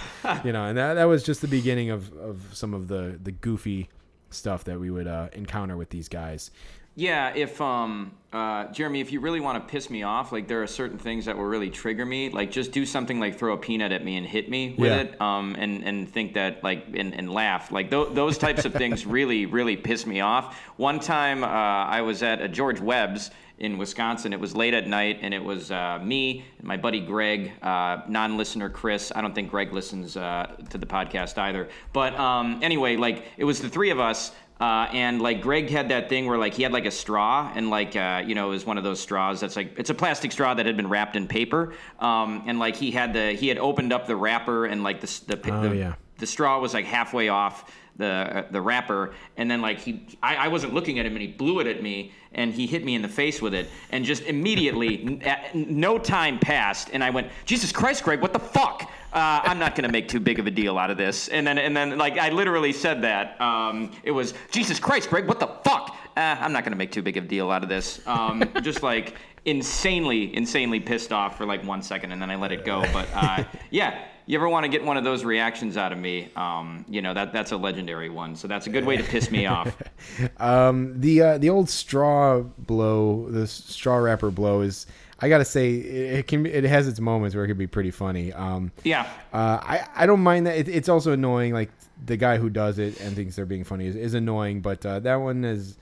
you know and that, that was just the beginning of of some of the the goofy stuff that we would uh, encounter with these guys Yeah, if um, uh, Jeremy, if you really want to piss me off, like there are certain things that will really trigger me. Like just do something like throw a peanut at me and hit me with Yeah. it, um, and and think that like and, and laugh. Like th- those types of things really really piss me off. One time uh, I was at a George Webb's in Wisconsin. It was late at night, and it was uh, me and my buddy Greg, uh, non-listener Chris. I don't think Greg listens uh, to the podcast either. But um, anyway, like it was the three of us. Uh, and like Greg had that thing where like he had like a straw and like uh, you know it was one of those straws that's like it's a plastic straw that had been wrapped in paper um, and like he had the he had opened up the wrapper and like the the, Oh, the, yeah. the straw was like halfway off the the wrapper and then like he I, I wasn't looking at him and he blew it at me and he hit me in the face with it. And just immediately n- no time passed and I went Jesus Christ Greg what the fuck? Uh, I'm not gonna make too big of a deal out of this. And then and then like I literally said that um, it was Jesus Christ Greg what the fuck? Uh, I'm not gonna make too big of a deal out of this. Um, just like insanely insanely pissed off for like one second and then I let it go. But uh, yeah you ever want to get one of those reactions out of me? Um, you know that that's a legendary one. So that's a good way to piss me off. Um, the uh, the old straw blow, the straw wrapper blow is. I gotta say, it, can. It has its moments where it can be pretty funny. Um, Yeah. uh, I I don't mind that. It, it's also annoying. Like the guy who does it and thinks they're being funny is, is annoying. But uh, that one is.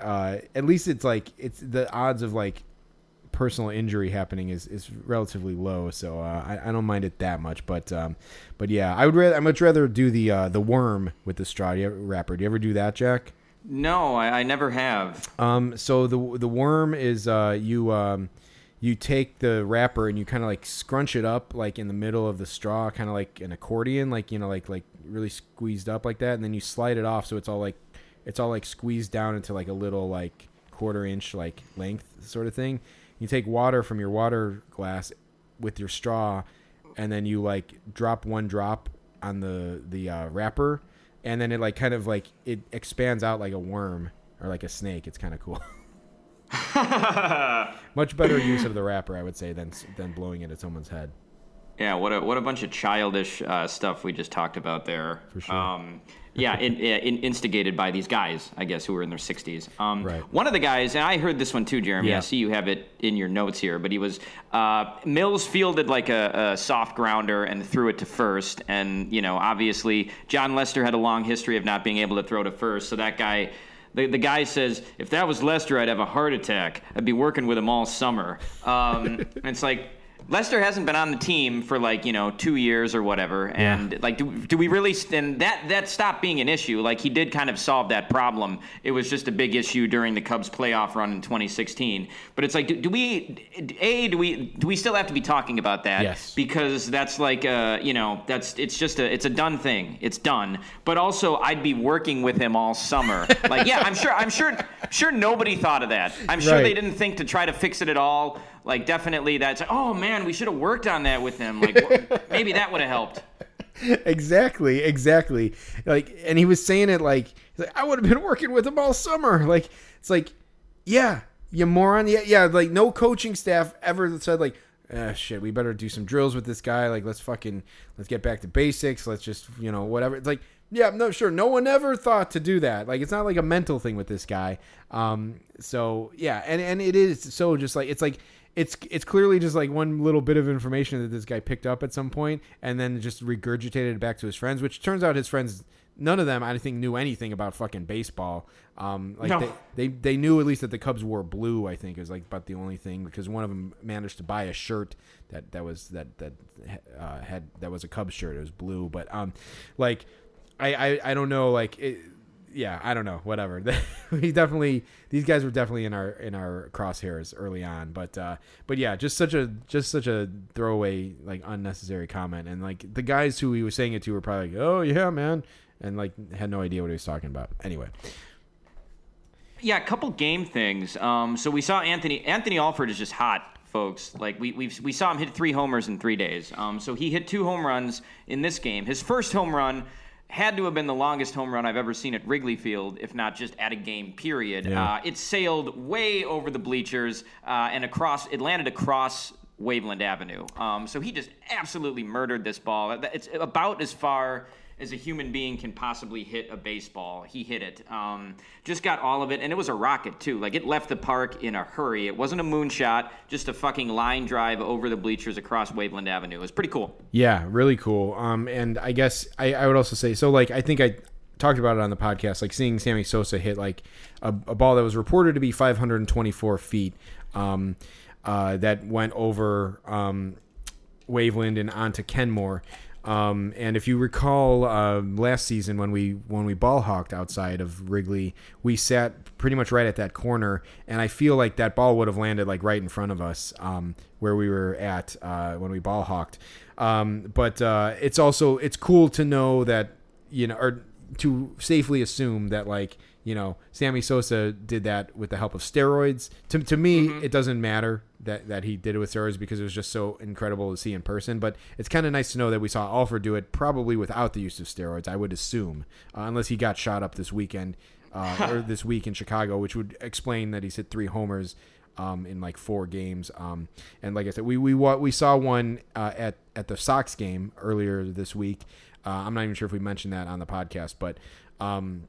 Uh, at least it's like it's the odds of like personal injury happening is, is relatively low, so uh, I, I don't mind it that much. But um, but yeah, I would rather I much rather do the uh, the worm with the straw do you ever- wrapper. Do you ever do that, Jack? No, I, I never have. Um, so the the worm is uh, you um, you take the wrapper and you kind of like scrunch it up like in the middle of the straw, kind of like an accordion, like you know, like like really squeezed up like that, and then you slide it off so it's all like it's all like squeezed down into like a little like quarter inch like length sort of thing. You take water from your water glass with your straw, and then you like drop one drop on the the uh, wrapper, and then it like kind of like it expands out like a worm or like a snake. It's kind of cool. Much better use of the wrapper, I would say, than than blowing it at someone's head. Yeah, what a what a bunch of childish uh, stuff we just talked about there. For sure. Um, yeah, in, in, instigated by these guys, I guess, who were in their 60s. Um, Right. One of the guys, and I heard this one too, Jeremy. Yeah. I see you have it in your notes here, but he was uh, Mills fielded like a, a soft grounder and threw it to first, and you know, obviously, Jon Lester had a long history of not being able to throw to first, so that guy. The, the guy says, if that was Lester, I'd have a heart attack. I'd be working with him all summer. Um, and it's like, Lester hasn't been on the team for like you know two years or whatever, and like do, do we really? And that that stopped being an issue. Like he did kind of solve that problem. It was just a big issue during the Cubs playoff run in 2016. But it's like, do, do we? A do we? Do we still have to be talking about that? Yes. Because that's like uh you know that's it's just a it's a done thing. It's done. But also I'd be working with him all summer. like yeah, I'm sure I'm sure sure nobody thought of that. I'm sure Right. they didn't think to try to fix it at all. Like definitely that's oh man, we should have worked on that with him. Like maybe that would have helped. exactly, exactly. Like, and he was saying it like, like, I would have been working with him all summer. Like, it's like, yeah, you moron. Yeah, yeah. Like, no coaching staff ever said like, ah, shit, we better do some drills with this guy. Like, let's fucking, let's get back to basics. Let's just, you know, whatever. It's like, yeah, no, sure. No one ever thought to do that. Like, it's not like a mental thing with this guy. Um, so yeah, and and it is so just like it's like it's it's clearly just like one little bit of information that this guy picked up at some point and then just regurgitated it back to his friends, which turns out his friends none of them I think knew anything about fucking baseball. Um, like No. they, they they knew at least that the Cubs wore blue. I think is like about the only thing because one of them managed to buy a shirt that that was that that uh, had that was a Cubs shirt. It was blue, but um, like I I, I don't know like. It, yeah, I don't know. Whatever. he definitely these guys were definitely in our in our crosshairs early on, but uh, but yeah, just such a just such a throwaway like unnecessary comment, and like the guys who he was saying it to were probably like, oh yeah, man, and like had no idea what he was talking about. Anyway, Yeah, a couple game things. Um, so we saw Anthony Anthony Alford is just hot, folks. Like we we we saw him hit three homers in three days. Um, so he hit two home runs in this game. His first home run had to have been the longest home run I've ever seen at Wrigley Field, if not just at a game. Period. Yeah. Uh, it sailed way over the bleachers uh, and across. It landed across Waveland Avenue. Um, so he just absolutely murdered this ball. It's about as far as a human being can possibly hit a baseball. He hit it. Um, just got all of it, and it was a rocket too. Like it left the park in a hurry. It wasn't a moonshot, just a fucking line drive over the bleachers across Waveland Avenue. It was pretty cool. yeah, really cool. Um, and I guess I, I would also say so. Like I think I talked about it on the podcast. Like seeing Sammy Sosa hit like a, a ball that was reported to be 524 feet. Um, uh, that went over um, Waveland and onto Kenmore. Um, and if you recall uh, last season when we when we ball hawked outside of Wrigley, we sat pretty much right at that corner, and I feel like that ball would have landed like right in front of us um, where we were at uh, when we ball hawked. Um, but uh, it's also it's cool to know that you know or to safely assume that like you know Sammy Sosa did that with the help of steroids. To, to me, it doesn't matter that that he did it with steroids because it was just so incredible to see in person. But it's kind of nice to know that we saw Alford do it probably without the use of steroids. I would assume, uh, unless he got shot up this weekend uh, or this week in Chicago, which would explain that he's hit three homers. Um, in like four games, um, and like I said, we we we saw one uh, at at the Sox game earlier this week. Uh, I'm not even sure if we mentioned that on the podcast, but um,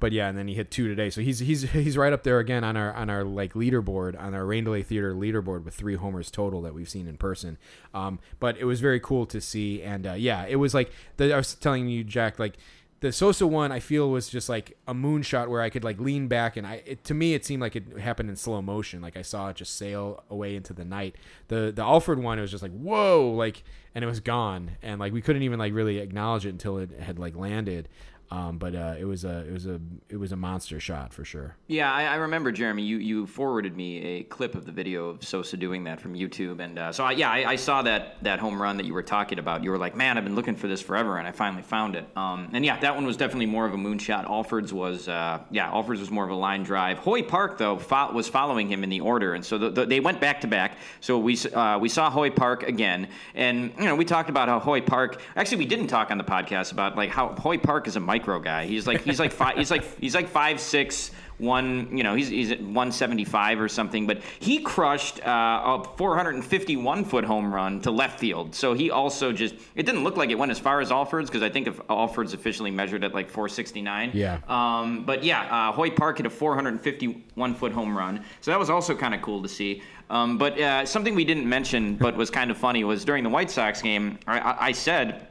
but yeah, and then he hit two today, so he's he's he's right up there again on our on our like leaderboard on our Rain Delay Theater leaderboard with three homers total that we've seen in person. Um, but it was very cool to see, and uh, yeah, it was like the, I was telling you, Jack, like the Sosa one, I feel was just like a moonshot where I could like lean back, and I it, to me it seemed like it happened in slow motion, like I saw it just sail away into the night. The the Alford one, it was just like whoa, like and it was gone, and like we couldn't even like really acknowledge it until it had like landed. Um, but uh, it was a it was a it was a monster shot for sure. Yeah, I, I remember Jeremy. You you forwarded me a clip of the video of Sosa doing that from YouTube, and uh, so I, yeah, I, I saw that that home run that you were talking about. You were like, man, I've been looking for this forever, and I finally found it. Um, and yeah, that one was definitely more of a moonshot. Alford's was uh, yeah, Alford's was more of a line drive. Hoy Park though fo- was following him in the order, and so the, the, they went back to back. So we uh, we saw Hoy Park again, and you know we talked about how Hoy Park. Actually, we didn't talk on the podcast about like how Hoy Park is a micro guy. He's like he's like five, he's like he's like five six one you know he's, he's at 175 or something but he crushed uh, a 451 foot home run to left field so he also just it didn't look like it went as far as alford's because i think if alford's officially measured at like 469 Yeah. um, but yeah uh, hoy park hit a 451 foot home run so that was also kind of cool to see um, but uh, something we didn't mention but was kind of funny was during the white sox game i, I, I said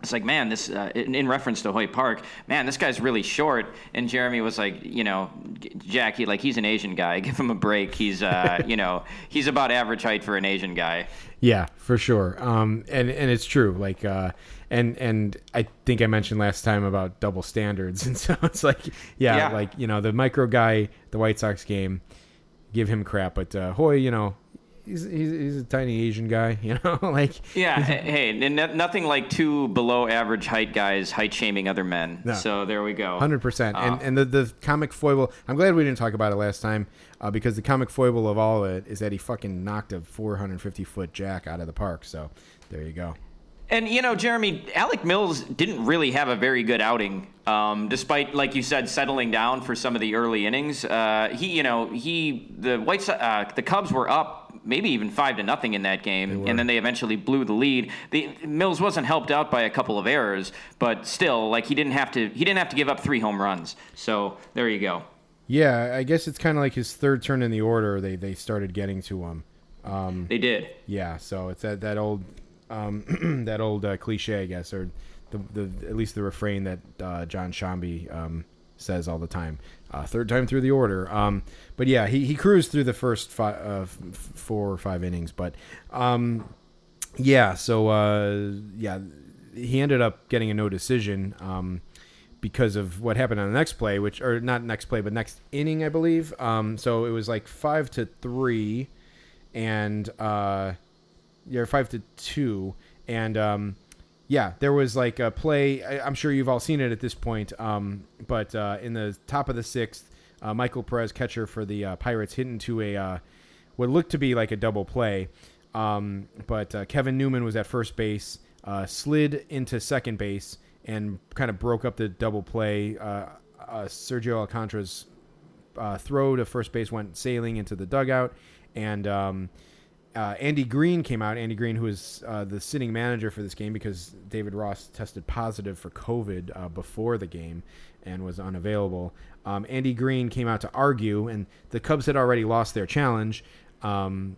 it's like, man, this uh, in, in, reference to Hoy Park, man, this guy's really short. And Jeremy was like, you know, Jackie, like he's an Asian guy. Give him a break. He's, uh, you know, he's about average height for an Asian guy. Yeah, for sure. Um, and and it's true. Like, uh, and and I think I mentioned last time about double standards, and so it's like, yeah, Yeah. like you know, the micro guy, the White Sox game, give him crap, but uh, Hoy, you know. He's, he's, he's a tiny Asian guy, you know, like Yeah, hey, and no- nothing like two below average height guys height shaming other men. No. So there we go. Hundred percent, and and the the comic foible. I'm glad we didn't talk about it last time uh, because the comic foible of all of it is that he fucking knocked a 450 foot jack out of the park. So there you go. And you know, Jeremy, Alec Mills didn't really have a very good outing, um, despite, like you said, settling down for some of the early innings. Uh, he, you know, he the White uh, the Cubs were up maybe even five to nothing in that game, and then they eventually blew the lead. The Mills wasn't helped out by a couple of errors, but still, like he didn't have to he didn't have to give up three home runs. So there you go. Yeah, I guess it's kind of like his third turn in the order. They they started getting to him. They did. Yeah, so it's that that old um, that old uh, cliche, I guess, or the, the at least the refrain that uh, Jon Sciambi um, says all the time. Uh, third time through the order. Um, but yeah, he, he cruised through the first fi- uh, four or five innings. But um, yeah, so uh, yeah, he ended up getting a no decision um, because of what happened on the next play, which or not next play, but next inning, I believe. Um, so it was like five to three, and uh, yeah, five to two, and um, yeah, there was like a play. I, I'm sure you've all seen it at this point. Um, but uh, in the top of the sixth, uh, Michael Perez, catcher for the uh, Pirates, hit into a uh, what looked to be like a double play. Um, but uh, Kevin Newman was at first base, uh, slid into second base, and kind of broke up the double play. Sergio Alcantara's throw to first base went sailing into the dugout, and um, uh, Andy Green came out. Andy Green, who is uh, the sitting manager for this game, because David Ross tested positive for COVID uh, before the game and was unavailable. Um, Andy Green came out to argue, and the Cubs had already lost their challenge, um,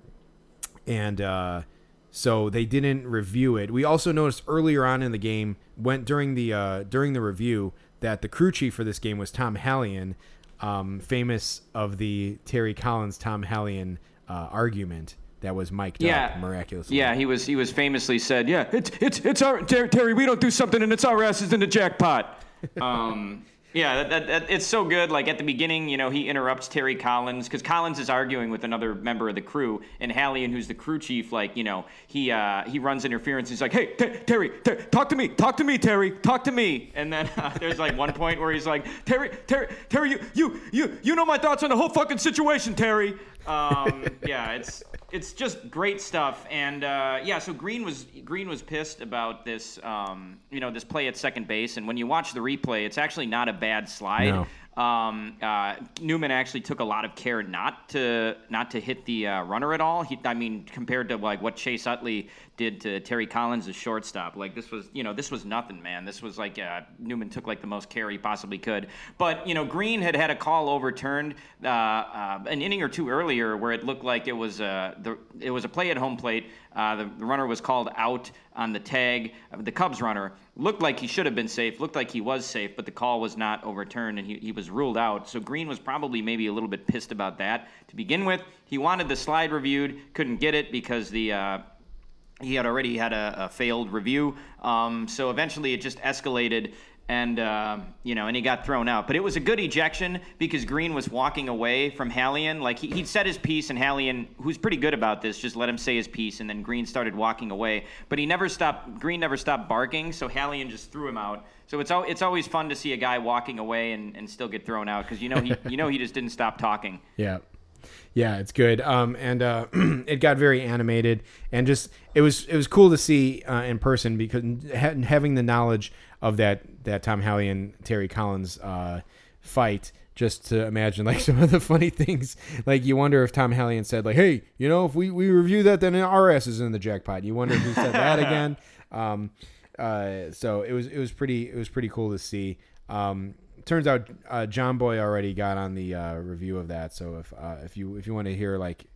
and uh, so they didn't review it. We also noticed earlier on in the game, went during the uh, during the review, that the crew chief for this game was Tom Hallion, um, famous of the Terry Collins Tom Hallion uh, argument that was mic'd Yeah, up miraculously. Yeah, he was he was famously said, "Yeah, it's it's it's our Ter- Terry. We don't do something, and it's our asses in the jackpot." Um, yeah, that, that, that, it's so good. Like at the beginning, you know, he interrupts Terry Collins because Collins is arguing with another member of the crew, and Hallion, who's the crew chief, like you know, he uh, he runs interference. He's like, "Hey, Ter- Terry, Ter- talk to me, talk to me, Terry, talk to me." And then uh, there's like one point where he's like, "Terry, Terry, Terry, you you you you know my thoughts on the whole fucking situation, Terry." Um, yeah, it's it's just great stuff. And uh, yeah, so Green was Green was pissed about this, um, you know, this play at second base. And when you watch the replay, it's actually not a bad slide. No. Um, uh, Newman actually took a lot of care not to not to hit the uh, runner at all. He, I mean, compared to like what Chase Utley did to Terry Collins, as shortstop, like this was, you know, this was nothing, man. This was like uh, Newman took like the most care he possibly could. But you know, Green had had a call overturned uh, uh, an inning or two earlier where it looked like it was uh, the it was a play at home plate. Uh, the, the runner was called out on the tag. Uh, the Cubs runner looked like he should have been safe, looked like he was safe, but the call was not overturned and he, he was ruled out. So Green was probably maybe a little bit pissed about that to begin with. He wanted the slide reviewed, couldn't get it because the. He had already had a, a failed review. Um, so eventually it just escalated. and uh, you know, and he got thrown out. But it was a good ejection because Green was walking away from Hallion. Like he, he'd said his piece, and Hallion, who's pretty good about this, just let him say his piece, and then Green started walking away. But he never stopped. Green never stopped barking, so Hallion just threw him out. So it's al- it's always fun to see a guy walking away and, and still get thrown out because you know he you know he just didn't stop talking. Yeah. Yeah, it's good. Um, and uh, it got very animated, and just it was it was cool to see uh, in person because ha- having the knowledge of that that Tom Hallion Terry Collins uh, fight. Just to imagine like some of the funny things, like you wonder if Tom Hallion said like, "Hey, you know, if we, we review that, then our ass is in the jackpot." You wonder if he said that again. Um, uh, so it was it was pretty it was pretty cool to see. Um, turns out uh, Jomboy already got on the uh, review of that. So if uh, if you if you want to hear like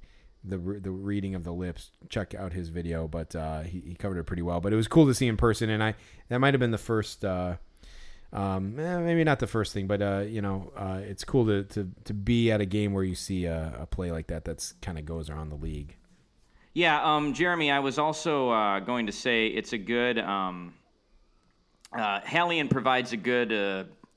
the the reading of the lips, check out his video. But uh, he, he covered it pretty well. But it was cool to see in person, and I that might have been the first. Uh, um, eh, maybe not the first thing, but uh, you know, uh, it's cool to, to, to be at a game where you see a, a play like that. That's kind of goes around the league. Yeah, um, Jeremy, I was also going to say it's a good. Um, Hallion provides a good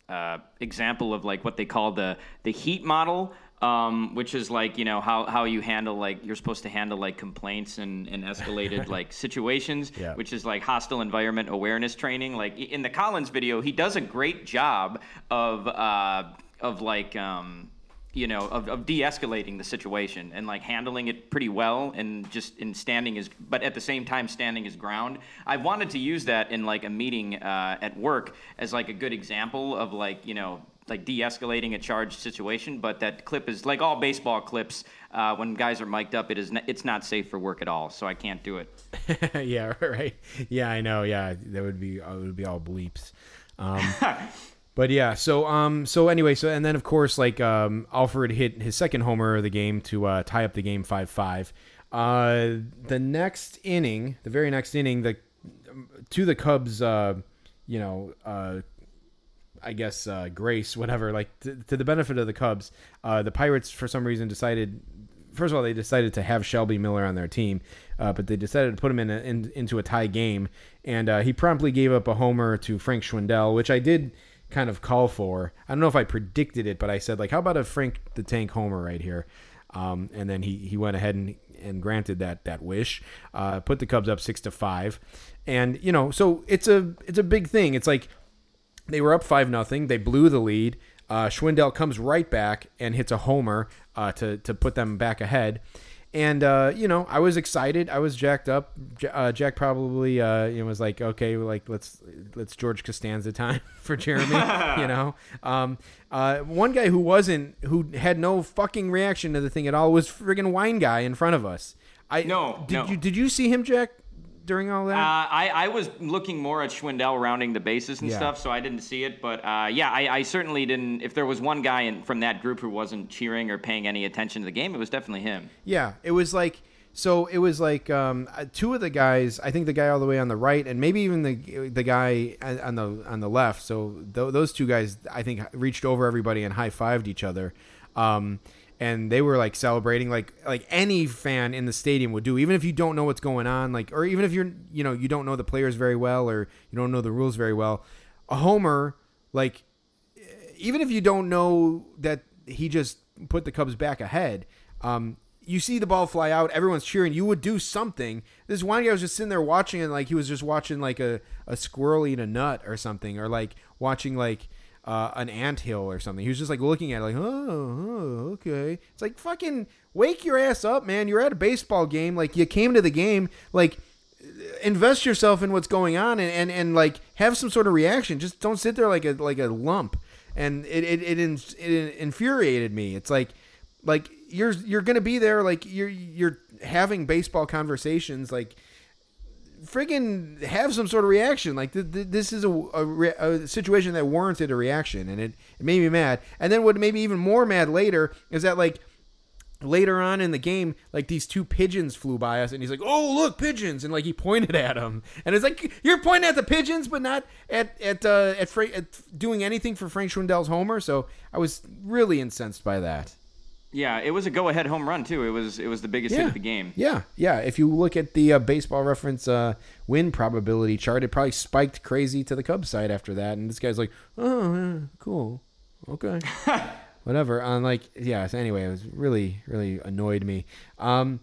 uh, example of like what they call the the heat model, um, which is like you know how, how you handle like you're supposed to handle like complaints and, and escalated like situations, Yeah. which is like hostile environment awareness training. Like in the Collins video, he does a great job of uh, of like. Um, you know, of, of de-escalating the situation and like handling it pretty well and just in standing his, but at the same time standing his ground. I wanted to use that in like a meeting uh, at work as like a good example of like you know like de-escalating a charged situation. But that clip is like all baseball clips. Uh, when guys are mic'd up, it is n- it's not safe for work at all. So I can't do it. yeah, right. Yeah, I know. Yeah, that would be uh, it would be all bleeps. Um, but yeah, so um, so anyway, so and then of course, like um, Alford hit his second homer of the game to uh, tie up the game five five. Uh, the next inning, the very next inning, the to the Cubs, uh, you know, uh, I guess uh, grace, whatever. Like to, to the benefit of the Cubs, uh, the Pirates for some reason decided. First of all, they decided to have Shelby Miller on their team, uh, but they decided to put him in, a, in into a tie game, and uh, he promptly gave up a homer to Frank Schwindel, which I did kind of call for. I don't know if I predicted it, but I said like, how about a Frank the Tank homer right here? Um, and then he, he went ahead and, and granted that that wish, uh, put the Cubs up six to five, and you know, so it's a it's a big thing. It's like they were up five nothing. They blew the lead. Uh, Schwindel comes right back and hits a homer uh, to to put them back ahead. And uh, you know, I was excited. I was jacked up. J- Uh, Jack probably uh, you know was like, okay, like let's let's George Costanza time for Jeremy. you know, um, uh, one guy who wasn't who had no fucking reaction to the thing at all was friggin' wine guy in front of us. I No, did no. you did you see him, Jack, during all that? Uh, I, I was looking more at Schwindel rounding the bases and Yeah. stuff, so I didn't see it. But uh, yeah, I, I certainly didn't. If there was one guy in, from that group who wasn't cheering or paying any attention to the game, it was definitely him. Yeah, it was like so. It was like um, uh, two of the guys. I think the guy all the way on the right, and maybe even the the guy on on the on the left. So th- those two guys, I think, reached over everybody and high fived each other. Um, and they were like celebrating like like any fan in the stadium would do even if you don't know what's going on like or even if you're you know you don't know the players very well or you don't know the rules very well a homer like even if you don't know that he just put the Cubs back ahead, um, you see the ball fly out, everyone's cheering. You would do something. This one guy was just sitting there watching it like he was just watching like a, a squirrel eat a nut or something, or like watching like uh, an anthill or something. He was just like looking at it like, oh, oh, okay. It's like fucking wake your ass up, man. You're at a baseball game. Like you came to the game. Like invest yourself in what's going on and, and, and like have some sort of reaction. Just don't sit there like a like a lump. And it it it, it infuriated me. It's like like you're you're gonna be there like you're you're having baseball conversations like friggin' have some sort of reaction. Like th- th- this is a, a, a situation that warranted a reaction, and it, it made me mad. And then what made me even more mad later is that like later on in the game, like these two pigeons flew by us, and he's like, "Oh, look, pigeons!" and like he pointed at them, and it's like you're pointing at the pigeons, but not at at uh, at, Fra- at doing anything for Frank Schwindel's homer. So I was really incensed by that. Yeah, it was a go-ahead home run too. It was it was the biggest hit of the game. Yeah, yeah. If you look at the uh, baseball reference uh, win probability chart, it probably spiked crazy to the Cubs side after that. And this guy's like, oh, yeah, cool. Okay. Whatever. On like, yeah. So anyway, it was really, really annoyed me. Um,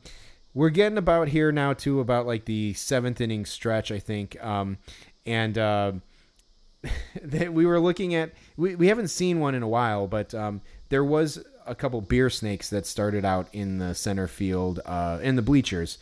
we're getting about here now too about like the seventh inning stretch, I think. Um, and uh, that we were looking at we, we haven't seen one in a while but um, there was a couple beer snakes that started out in the center field uh, in the bleachers.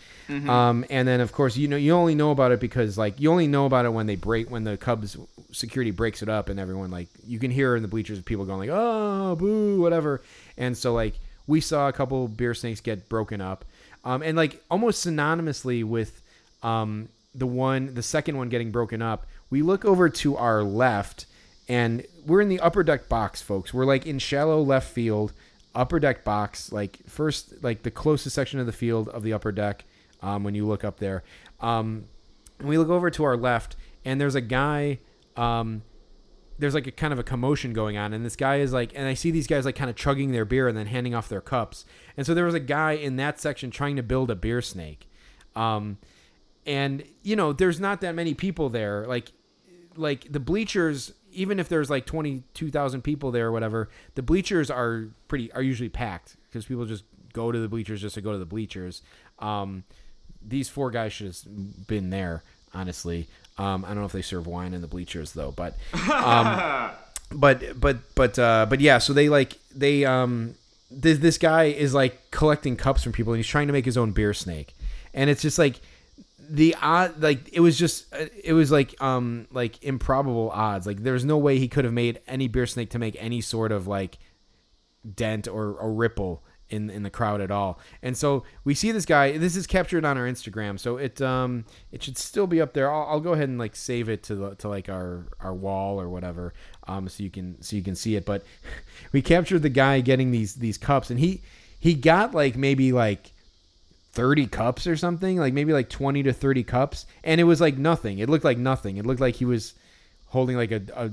Um, and then of course you know you only know about it because like you only know about it when they break when the cubs security breaks it up and everyone like you can hear in the bleachers people going like oh boo whatever. And so like we saw a couple beer snakes get broken up. Um, and like almost synonymously with um, the one, the second one getting broken up, we look over to our left, and we're in the upper deck box, folks. We're like in shallow left field, upper deck box, like first, like the closest section of the field of the upper deck. Um, when you look up there, um, we look over to our left, and there's a guy. Um, there's like a kind of a commotion going on and this guy is like and i see these guys like kind of chugging their beer and then handing off their cups and so there was a guy in that section trying to build a beer snake um, and you know there's not that many people there like like the bleachers even if there's like 22,000 people there or whatever the bleachers are pretty are usually packed because people just go to the bleachers just to go to the bleachers. Um, these four guys should have been there honestly. Um, i don't know if they serve wine in the bleachers though but um, but but but uh but yeah so they like they um this this guy is like collecting cups from people and he's trying to make his own beer snake. And it's just like the odd like it was just uh, it was like um like improbable odds like there's no way he could have made any beer snake to make any sort of like dent or a ripple in in the crowd at all. And so we see this guy. This is captured on our Instagram, so it um it should still be up there. I'll, I'll go ahead and like save it to the to like our our wall or whatever, um so you can so you can see it. But we captured the guy getting these these cups, and he he got like maybe like 30 cups or something, like maybe like 20 to 30 cups, and it was like nothing. It looked like nothing. It looked like he was holding like a, a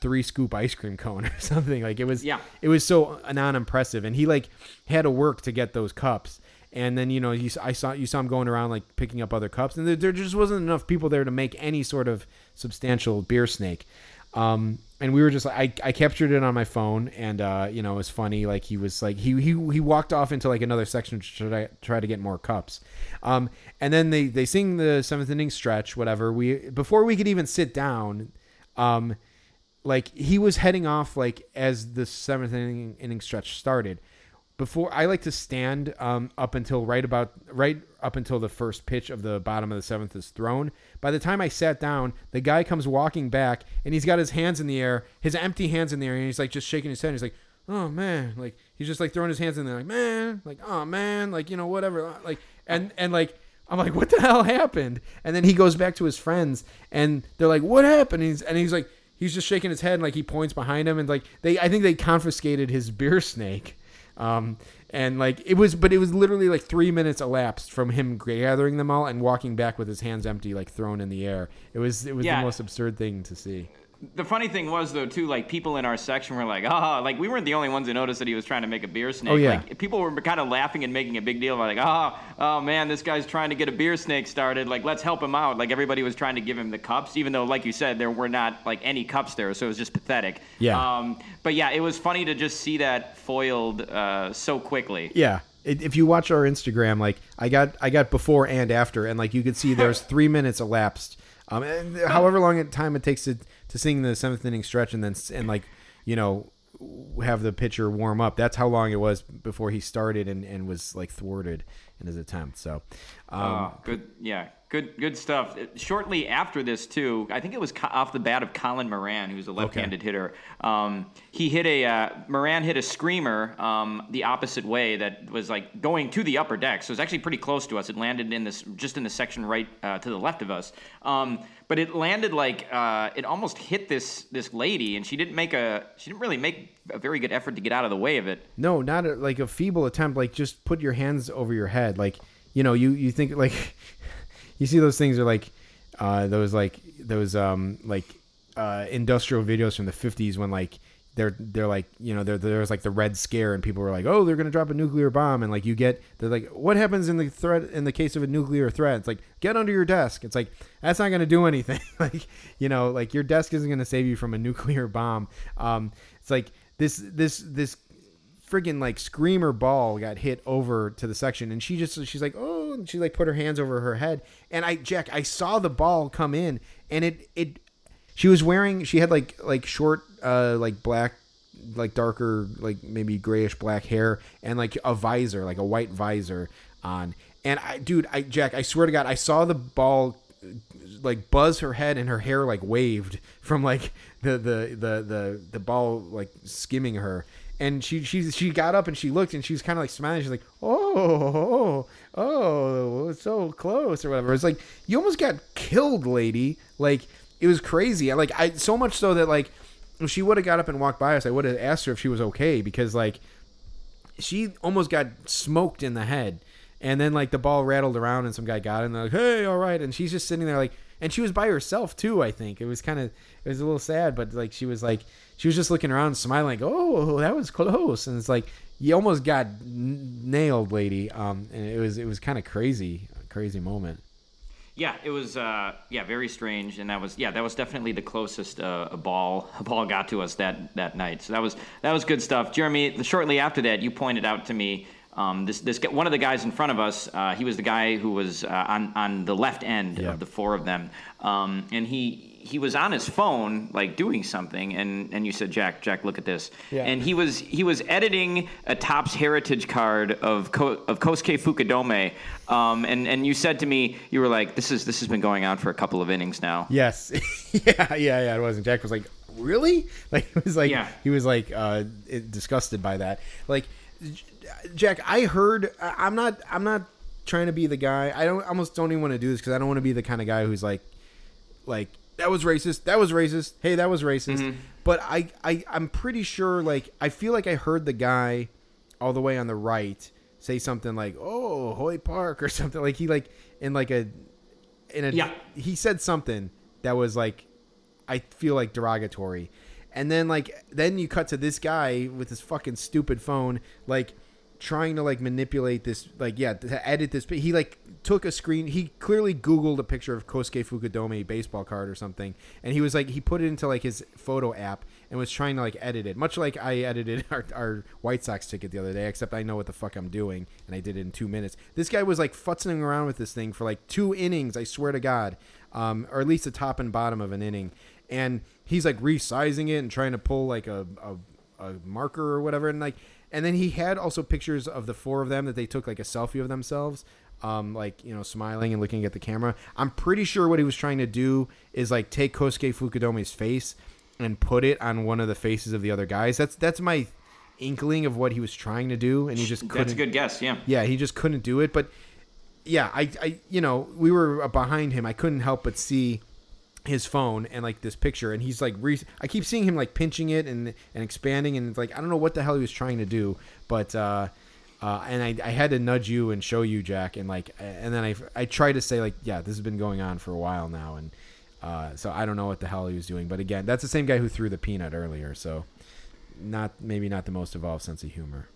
three scoop ice cream cone or something. Like it was Yeah. it was so non impressive, and he like had to work to get those cups. And then you know you, I saw you saw him going around like picking up other cups, and there, there just wasn't enough people there to make any sort of substantial beer snake. Um, and we were just like I, I captured it on my phone, and uh, you know it was funny. Like he was like he he he walked off into like another section to try, try to get more cups. Um, and then they they sing the seventh inning stretch, whatever. We before we could even sit down, um, like he was heading off like as the seventh inning, inning stretch started before i like to stand um, up until right about right up until the first pitch of the bottom of the seventh is thrown. By the time i sat down the guy comes walking back and he's got his hands in the air his empty hands in the air and he's like just shaking his head. He's like oh man. Like he's just like throwing his hands in there like man. Like oh man. Like you know whatever. Like and and like I'm like, what the hell happened? And then he goes back to his friends, and they're like, what happened? And he's, and he's like, he's just shaking his head, and like he points behind him, and like they, I think they confiscated his beer snake, um, and like it was, but it was literally like three minutes elapsed from him gathering them all and walking back with his hands empty, like thrown in the air. It was, it was Yeah. the most absurd thing to see. The funny thing was though too, like people in our section were like, "Ah," like we weren't the only ones who noticed that he was trying to make a beer snake. Oh, yeah. Like people were kind of laughing and making a big deal about like, "Ah, oh man, this guy's trying to get a beer snake started. Like let's help him out." Like everybody was trying to give him the cups, even though, like you said, there were not like any cups there, so it was just pathetic. Yeah. Um, but yeah, it was funny to just see that foiled uh, so quickly. Yeah. If you watch our Instagram, like I got, I got before and after, and like you could see there's three minutes elapsed. Um, however long time it takes to to the seventh inning stretch, and then and like you know have the pitcher warm up. That's how long it was before he started and, and was like thwarted in his attempt. So, um, Uh, good, yeah, good, good stuff. Uh, Shortly after this, too, I think it was off the bat of Colin Moran, who's a left-handed hitter. Um, he hit a uh, Moran hit a screamer um, the opposite way that was like going to the upper deck. So it was actually pretty close to us. It landed in this just in the section right uh, to the left of us. Um, but it landed like uh, it almost hit this this lady, and she didn't make a she didn't really make a very good effort to get out of the way of it. No, not a, like a feeble attempt. Like just put your hands over your head. Like you know, you you think like you see those things are like uh, those like those um like uh, industrial videos from the fifties when like they're they're like you know there there's like the red scare and people were like oh they're gonna drop a nuclear bomb. And like you get they're like what happens in the threat in the case of a nuclear threat? It's like get under your desk. It's like that's not gonna do anything. Like you know like your desk isn't gonna save you from a nuclear bomb. Um it's like this this this friggin' like screamer ball got hit over to the section. And she just she's like oh and she like put her hands over her head. And I Jack I saw the ball come in and it it she was wearing she had like like short uh like black like darker like maybe grayish black hair and like a visor like a white visor on. And I dude I Jack I swear to god I saw the ball like buzz her head and her hair like waved from like the the the the, the ball like skimming her and she she she got up and she looked and she was kind of like smiling. She's like oh oh oh so close or whatever. It's like you almost got killed lady. Like it was crazy. Like i so much so that like if she would have got up and walked by us i would have asked her if she was okay because like she almost got smoked in the head. And then like the ball rattled around and some guy got it and they're like hey all right. And she's just sitting there like and she was by herself too i think. It was kind of it was a little sad but like she was like she was just looking around smiling like oh that was close and it's like you almost got n- nailed lady um and it was it was kind of crazy crazy moment Yeah, it was uh, yeah very strange, and that was yeah that was definitely the closest uh, a ball a ball got to us that that night. So that was that was good stuff. Jeremy, shortly after that, you pointed out to me um, this this one of the guys in front of us. Uh, he was the guy who was uh, on on the left end Yeah. of the four of them, um, and he. He was on his phone, like doing something, and, and you said, "Jack, Jack, look at this." Yeah. And he was he was editing a Topps Heritage card of Ko, of Kosuke Fukudome, um, and and you said to me, you were like, "This is this has been going on for a couple of innings now." Yes. yeah, yeah, yeah. It wasn't. Jack was like, really? Like he was like Yeah. he was like uh, disgusted by that. Like Jack, I heard. I'm not. I'm not trying to be the guy. I don't. Almost don't even want to do this because I don't want to be the kind of guy who's like, like that was racist. That was racist. Hey, that was racist. Mm-hmm. But I, I, I'm pretty sure. Like I feel like I heard the guy all the way on the right say something like, "Oh, Hoy Park" or something. Like he like in like a in a Yeah. he said something that was like I feel like derogatory. And then like then you cut to this guy with his fucking stupid phone like trying to like manipulate this like yeah to edit this he like took a screen he clearly googled a picture of Kosuke Fukudome baseball card or something and he was like he put it into like his photo app and was trying to like edit it much like I edited our, our White Sox ticket the other day except I know what the fuck I'm doing and I did it in 2 minutes. This guy was like futzing around with this thing for like 2 innings I swear to god um, or at least the top and bottom of an inning and he's like resizing it and trying to pull like a, a, a marker or whatever and like and then he had also pictures of the four of them that they took like a selfie of themselves um, like you know smiling and looking at the camera i'm pretty sure what he was trying to do is like take kosuke fukudome's face and put it on one of the faces of the other guys that's that's my inkling of what he was trying to do and he just couldn't That's a good guess. Yeah. yeah, he just couldn't do it. But yeah, I, I, you know, we were behind him. I couldn't help but see his phone and like this picture, and he's like, re- I keep seeing him like pinching it and and expanding, and it's like I don't know what the hell he was trying to do, but. uh uh, and I, I had to nudge you and show you Jack and like and then I I tried to say like yeah this has been going on for a while now and uh, so I don't know what the hell he was doing but again that's the same guy who threw the peanut earlier so not maybe not the most evolved sense of humor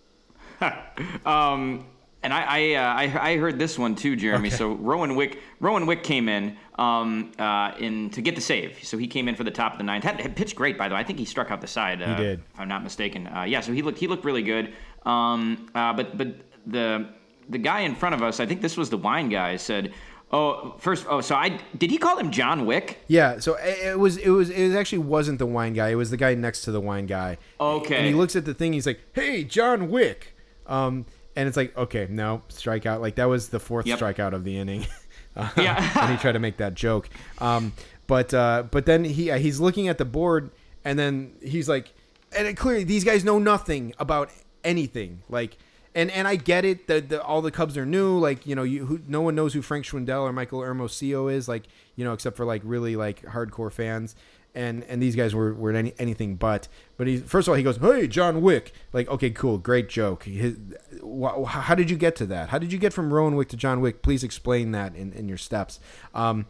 Um, and I I, uh, I I heard this one too, Jeremy. Okay. So Rowan Wick Rowan Wick came in um, uh, in to get the save. So he came in for the top of the ninth. Had, had pitched great, by the way. I think he struck out the side. Uh, did. if I'm not mistaken. Uh, yeah. So he looked he looked really good. Um, uh, but but the the guy in front of us, I think this was the wine guy, said. Oh, first. Oh, so I did he call him John Wick? Yeah, so it it was it was it actually wasn't the wine guy. It was the guy next to the wine guy. Okay. And he looks at the thing. He's like, "Hey, John Wick." Um, and it's like, okay, no strikeout. Like that was the fourth Yep. strikeout of the inning. Yeah. and he tried to make that joke. Um, but uh, but then he uh, he's looking at the board, and then he's like, and it, clearly these guys know nothing about anything. Like. And, and I get it that the, all the Cubs are new. Like you know, you who, no one knows who Frank Schwindel or Michael Hermosillo is. Like you know, except for like really like hardcore fans. And and these guys were, were any, anything but. But he first of all he goes, "Hey, John Wick." Like, okay, cool, great joke. His, wh- how did you get to that? How did you get from Rowan Wick to John Wick? Please explain that in, in your steps. Um,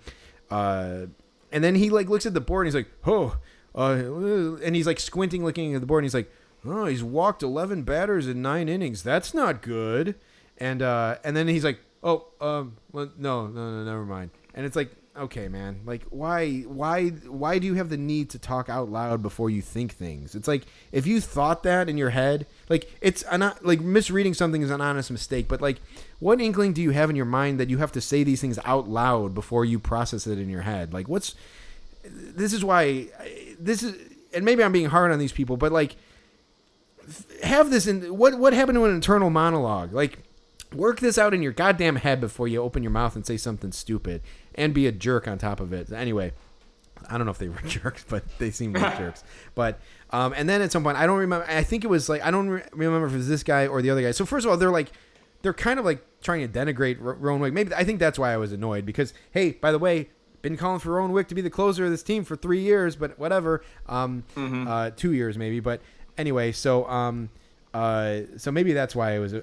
uh, and then he like looks at the board and he's like, "Oh, uh, and he's like squinting, looking at the board, and he's like, oh, he's walked 11 batters in nine innings. That's not good. And uh, and then he's like, oh, um, well, no, no, no, never mind. And it's like, okay, man, like why, why, why do you have the need to talk out loud before you think things? It's like if you thought that in your head, like it's an, like misreading something is an honest mistake, but like what inkling do you have in your mind that you have to say these things out loud before you process it in your head? Like what's this is why this is and maybe I'm being hard on these people, but like have this in what what happened to an internal monologue? Like work this out in your goddamn head before you open your mouth and say something stupid and be a jerk on top of it. Anyway, I don't know if they were jerks, but they seemed like jerks. But um, and then at some point, I don't remember. I think it was like I don't re- remember if it was this guy or the other guy. So first of all, they're like they're kind of like trying to denigrate R- Rowan Wick. Maybe I think that's why I was annoyed because hey, by the way, been calling for Rowan Wick to be the closer of this team for three years, but whatever. Um, uh, two years maybe, but anyway. So um, uh, so maybe that's why I was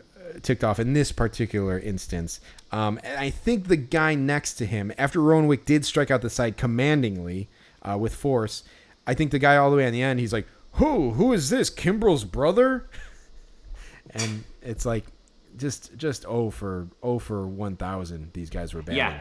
ticked off in this particular instance. Um, and I think the guy next to him, after Rowan Wick did strike out the side commandingly uh, with force, I think the guy all the way on the end, he's like, "Who? Who is this? Kimbrel's brother?" and it's like, just just oh for oh for one thousand. These guys were bad. Yeah.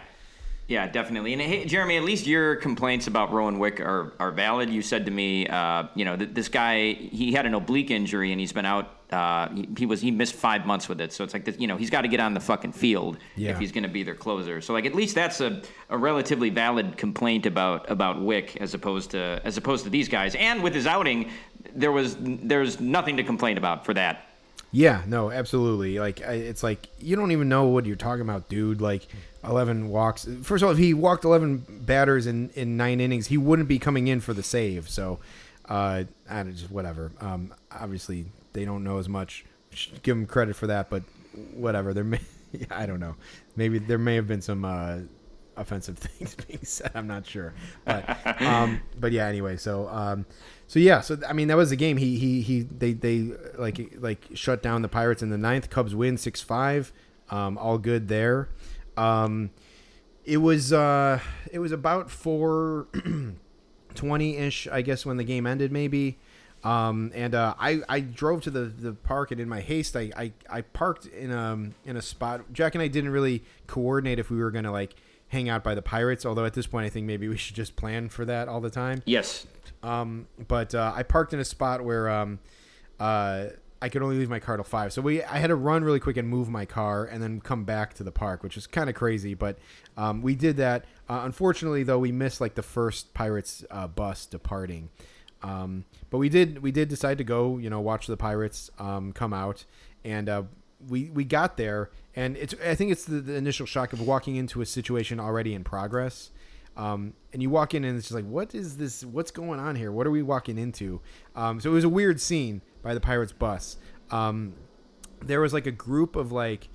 Yeah, definitely. And hey, Jeremy, at least your complaints about Rowan Wick are, are valid. You said to me, uh, you know, th- this guy he had an oblique injury and he's been out. Uh, he, he was he missed five months with it, so it's like this, you know he's got to get on the fucking field Yeah. if he's going to be their closer. So like at least that's a, a relatively valid complaint about about Wick as opposed to as opposed to these guys. And with his outing, there was there's nothing to complain about for that. Yeah, no, absolutely. Like it's like you don't even know what you're talking about, dude. Like eleven walks. First of all, if he walked eleven batters in in nine innings, he wouldn't be coming in for the save. So, uh, I don't just whatever. Um, obviously they don't know as much. Give them credit for that, but whatever. There may, I don't know. Maybe there may have been some uh, offensive things being said. I'm not sure, but um, but yeah. Anyway, so um, so yeah. So I mean, that was the game. He he he. They they like like shut down the Pirates in the ninth. Cubs win six five. Um, all good there. Um, it was uh, it was about four twenty ish, I guess, when the game ended, maybe. Um, and uh, I, I drove to the, the park, and in my haste, I, I, I parked in a in a spot. Jack and I didn't really coordinate if we were gonna like hang out by the Pirates. Although at this point, I think maybe we should just plan for that all the time. Yes, Um, but uh, I parked in a spot where um, uh, I could only leave my car till five. So we I had to run really quick and move my car and then come back to the park, which is kind of crazy. But um, we did that. Uh, unfortunately, though, we missed like the first Pirates uh, bus departing. Um, but we did we did decide to go, you know, watch the Pirates um, come out, and uh, we we got there, and it's I think it's the, the initial shock of walking into a situation already in progress. Um, and you walk in and it's just like, what is this? What's going on here? What are we walking into? Um, so it was a weird scene by the Pirates bus. Um, there was like a group of like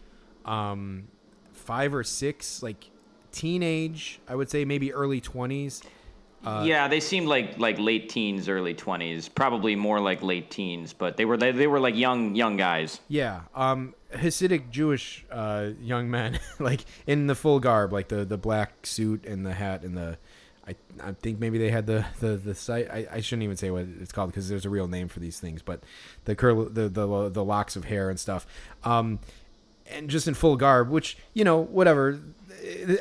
um, five or six like teenage, I would say maybe early twenties. Yeah, they seemed like like late teens, early twenties, probably more like late teens, but they were they, they were like young young guys. Yeah, um, Hasidic Jewish uh, young men, like in the full garb, like the, the black suit and the hat and the, I, I think maybe they had the the the site. I, I shouldn't even say what it's called because there's a real name for these things, but the curl, the the the locks of hair and stuff, um, and just in full garb, which you know whatever.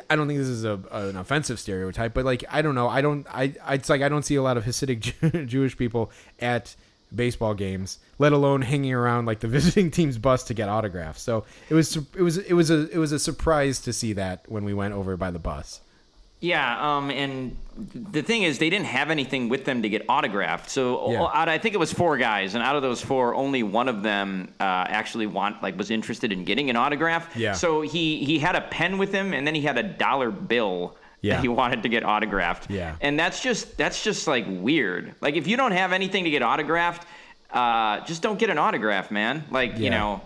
I don't think this is a, an offensive stereotype, but like I don't know, I don't, I, I it's like I don't see a lot of Hasidic Jew- Jewish people at baseball games, let alone hanging around like the visiting team's bus to get autographs. So it was, it was, it was a, it was a surprise to see that when we went over by the bus. Yeah, um, and the thing is, they didn't have anything with them to get autographed. So Yeah. out, I think it was four guys, and out of those four, only one of them uh, actually want like was interested in getting an autograph. Yeah. So he he had a pen with him, and then he had a dollar bill. Yeah. That he wanted to get autographed. Yeah. And that's just that's just like weird. Like if you don't have anything to get autographed, uh, just don't get an autograph, man. Like you know,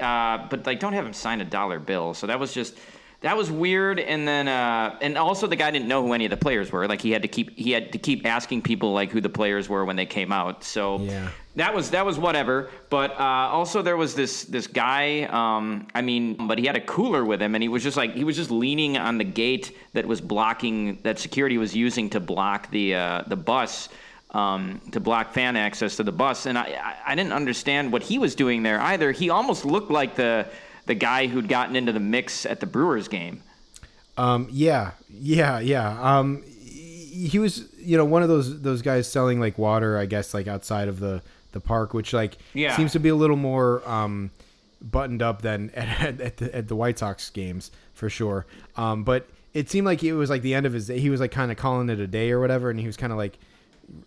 uh, but like don't have him sign a dollar bill. So that was just that was weird. And then uh, and also the guy didn't know who any of the players were. Like he had to keep he had to keep asking people like who the players were when they came out. So Yeah. that was that was whatever. But uh, also there was this this guy. Um, I mean, but he had a cooler with him, and he was just like he was just leaning on the gate that was blocking that security was using to block the uh, the bus. um, to block fan access to the bus. And I, I, I didn't understand what he was doing there either. He almost looked like the the guy who'd gotten into the mix at the Brewers game. Um, yeah, yeah, yeah. Um, he was, you know, one of those those guys selling like water, I guess, like outside of the the park, which like Yeah. seems to be a little more um, buttoned up than at, at, the, at the White Sox games for sure. Um, but it seemed like it was like the end of his day. He was like kind of calling it a day or whatever, and he was kind of like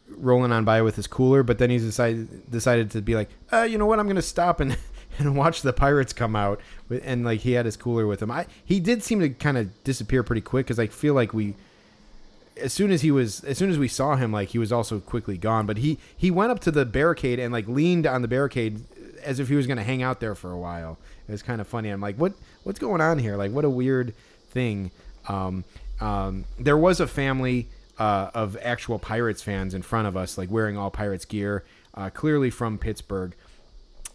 rolling on by with his cooler. But then he decided decided to be like, uh, you know what? I'm gonna stop and and watch the Pirates come out. And like he had his cooler with him. I he did seem to kind of disappear pretty quick because I feel like we. As soon as he was, as soon as we saw him, like he was also quickly gone. But he he went up to the barricade and like leaned on the barricade as if he was going to hang out there for a while. It was kind of funny. I'm like, what what's going on here? Like, what a weird thing. Um, um, there was a family uh, of actual Pirates fans in front of us, like wearing all Pirates gear, uh, clearly from Pittsburgh.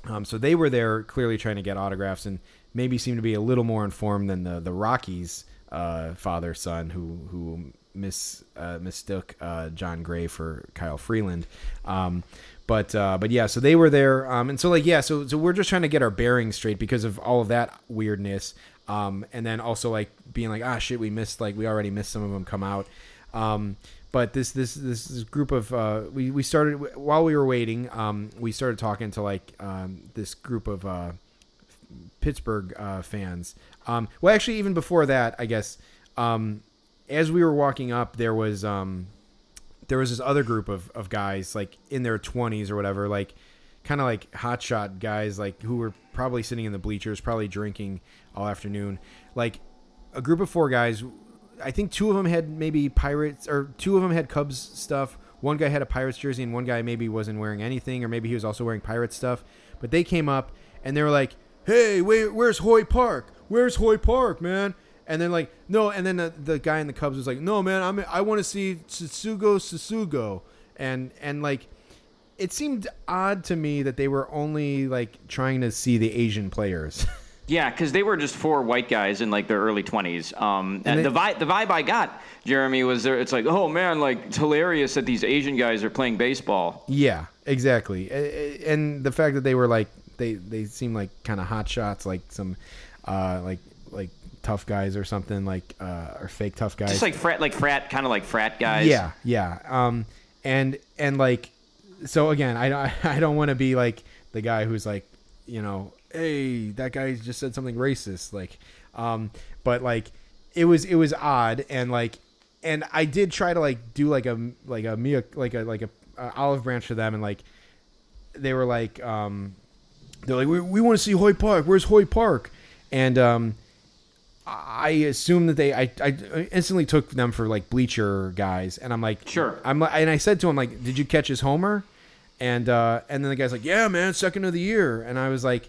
Um, so they were there, clearly trying to get autographs, and maybe seemed to be a little more informed than the the Rockies' uh, father son, who who uh, mistook uh, Jon Gray for Kyle Freeland. Um, but uh, but yeah, so they were there, um, and so like yeah, so so we're just trying to get our bearings straight because of all of that weirdness, um, and then also like being like ah shit, we missed like we already missed some of them come out. Um, but this this this, this group of uh, we we started while we were waiting. Um, we started talking to like um, this group of uh, Pittsburgh uh, fans. Um, well, actually, even before that, I guess. Um, as we were walking up, there was um, there was this other group of, of guys like in their twenties or whatever, like kind of like hotshot guys, like who were probably sitting in the bleachers, probably drinking all afternoon. Like a group of four guys. I think two of them had maybe Pirates or two of them had Cubs stuff. One guy had a Pirates jersey, and one guy maybe wasn't wearing anything, or maybe he was also wearing Pirates stuff. But they came up and they were like, "Hey, wait, where's Hoy Park? Where's Hoy Park, man?" And then like, no, and then the, the guy in the Cubs was like, "No, man, I'm I want to see Tsugo Susugo," and and like, it seemed odd to me that they were only like trying to see the Asian players. Yeah, because they were just four white guys in like their early twenties. Um, and they- the vibe, the vibe I got, Jeremy, was there. It's like, oh man, like it's hilarious that these Asian guys are playing baseball. Yeah, exactly. And the fact that they were like they they seem like kind of hot shots, like some uh like like tough guys or something, like uh or fake tough guys. Just like frat, like frat, kind of like frat guys. yeah, yeah. Um, and and like so again, I don't I don't want to be like the guy who's like you know, hey, that guy just said something racist, like, um, but like it was it was odd and like and I did try to like do like a like a Mia like a like a, a olive branch to them and like they were like um they're like we, we want to see Hoy Park. Where's Hoy Park? And um I assume that they I, I instantly took them for like bleacher guys and I'm like Sure. I'm like and I said to him like did you catch his homer? And uh and then the guy's like yeah man second of the year. And I was like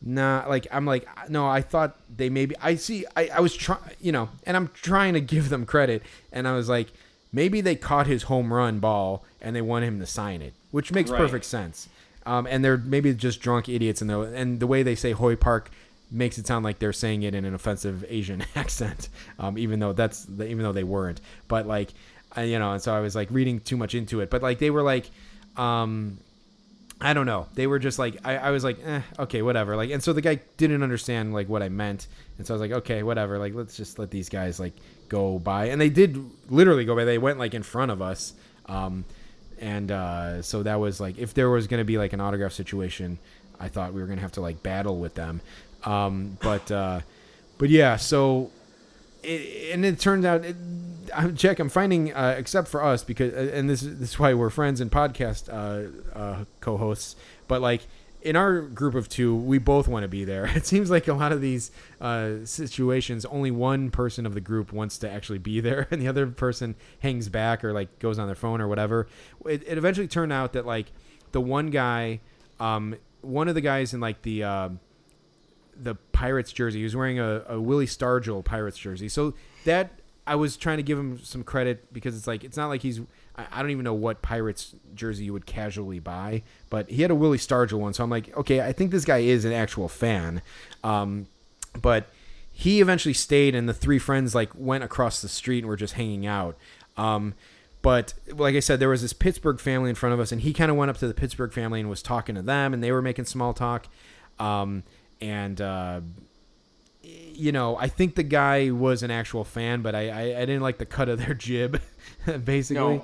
nah like I'm like no I thought they maybe I see I, I was trying you know and I'm trying to give them credit and I was like maybe they caught his home run ball and they want him to sign it which makes Right. perfect sense um, and they're maybe just drunk idiots and the and the way they say Hoy Park makes it sound like they're saying it in an offensive Asian accent, um, even though that's even though they weren't. But like, I, you know, and so I was like reading too much into it. But like they were like, um, I don't know. They were just like I, I was like, eh, okay, whatever. Like, and so the guy didn't understand like what I meant, and so I was like, okay, whatever. Like, let's just let these guys like go by, and they did literally go by. They went like in front of us, um, and uh, so that was like if there was gonna be like an autograph situation, I thought we were gonna have to like battle with them, um, but uh, but yeah, so it, and it turned out, it, I'm Jack. I'm finding, uh, except for us, because uh, and this is this is why we're friends and podcast uh, uh, co-hosts. But like in our group of two, we both want to be there. It seems like a lot of these uh, situations, only one person of the group wants to actually be there, and the other person hangs back or like goes on their phone or whatever. It, it eventually turned out that like the one guy, um, one of the guys in like the. um the Pirates jersey. He was wearing a, a Willie Stargell Pirates jersey. So that I was trying to give him some credit because it's like it's not like he's I, I don't even know what Pirates jersey you would casually buy, but he had a Willie Stargell one. So I'm like, okay, I think this guy is an actual fan. Um, but he eventually stayed, and the three friends like went across the street and were just hanging out. Um, but like I said, there was this Pittsburgh family in front of us, and he kind of went up to the Pittsburgh family and was talking to them, and they were making small talk. Um, and uh, you know, I think the guy was an actual fan, but I, I, I didn't like the cut of their jib, basically.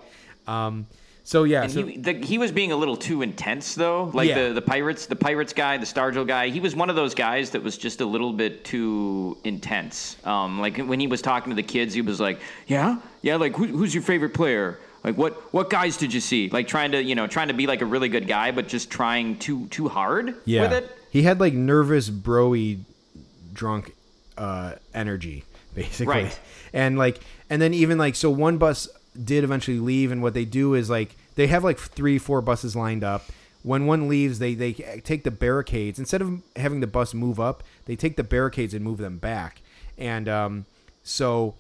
Um, so yeah, And so, he, the, he was being a little too intense, though. Like Yeah. the, the pirates, the pirates guy, the Stargell guy. He was one of those guys that was just a little bit too intense. Um, like when he was talking to the kids, he was like, "Yeah, yeah, like who, who's your favorite player? Like what what guys did you see? Like trying to you know trying to be like a really good guy, but just trying too too hard yeah, with it. he had like nervous, broy, drunk uh, energy, basically. Right. And like, and then even like, so one bus did eventually leave, and what they do is like they have like three, four buses lined up. When one leaves, they they take the barricades instead of having the bus move up, they take the barricades and move them back. And um, so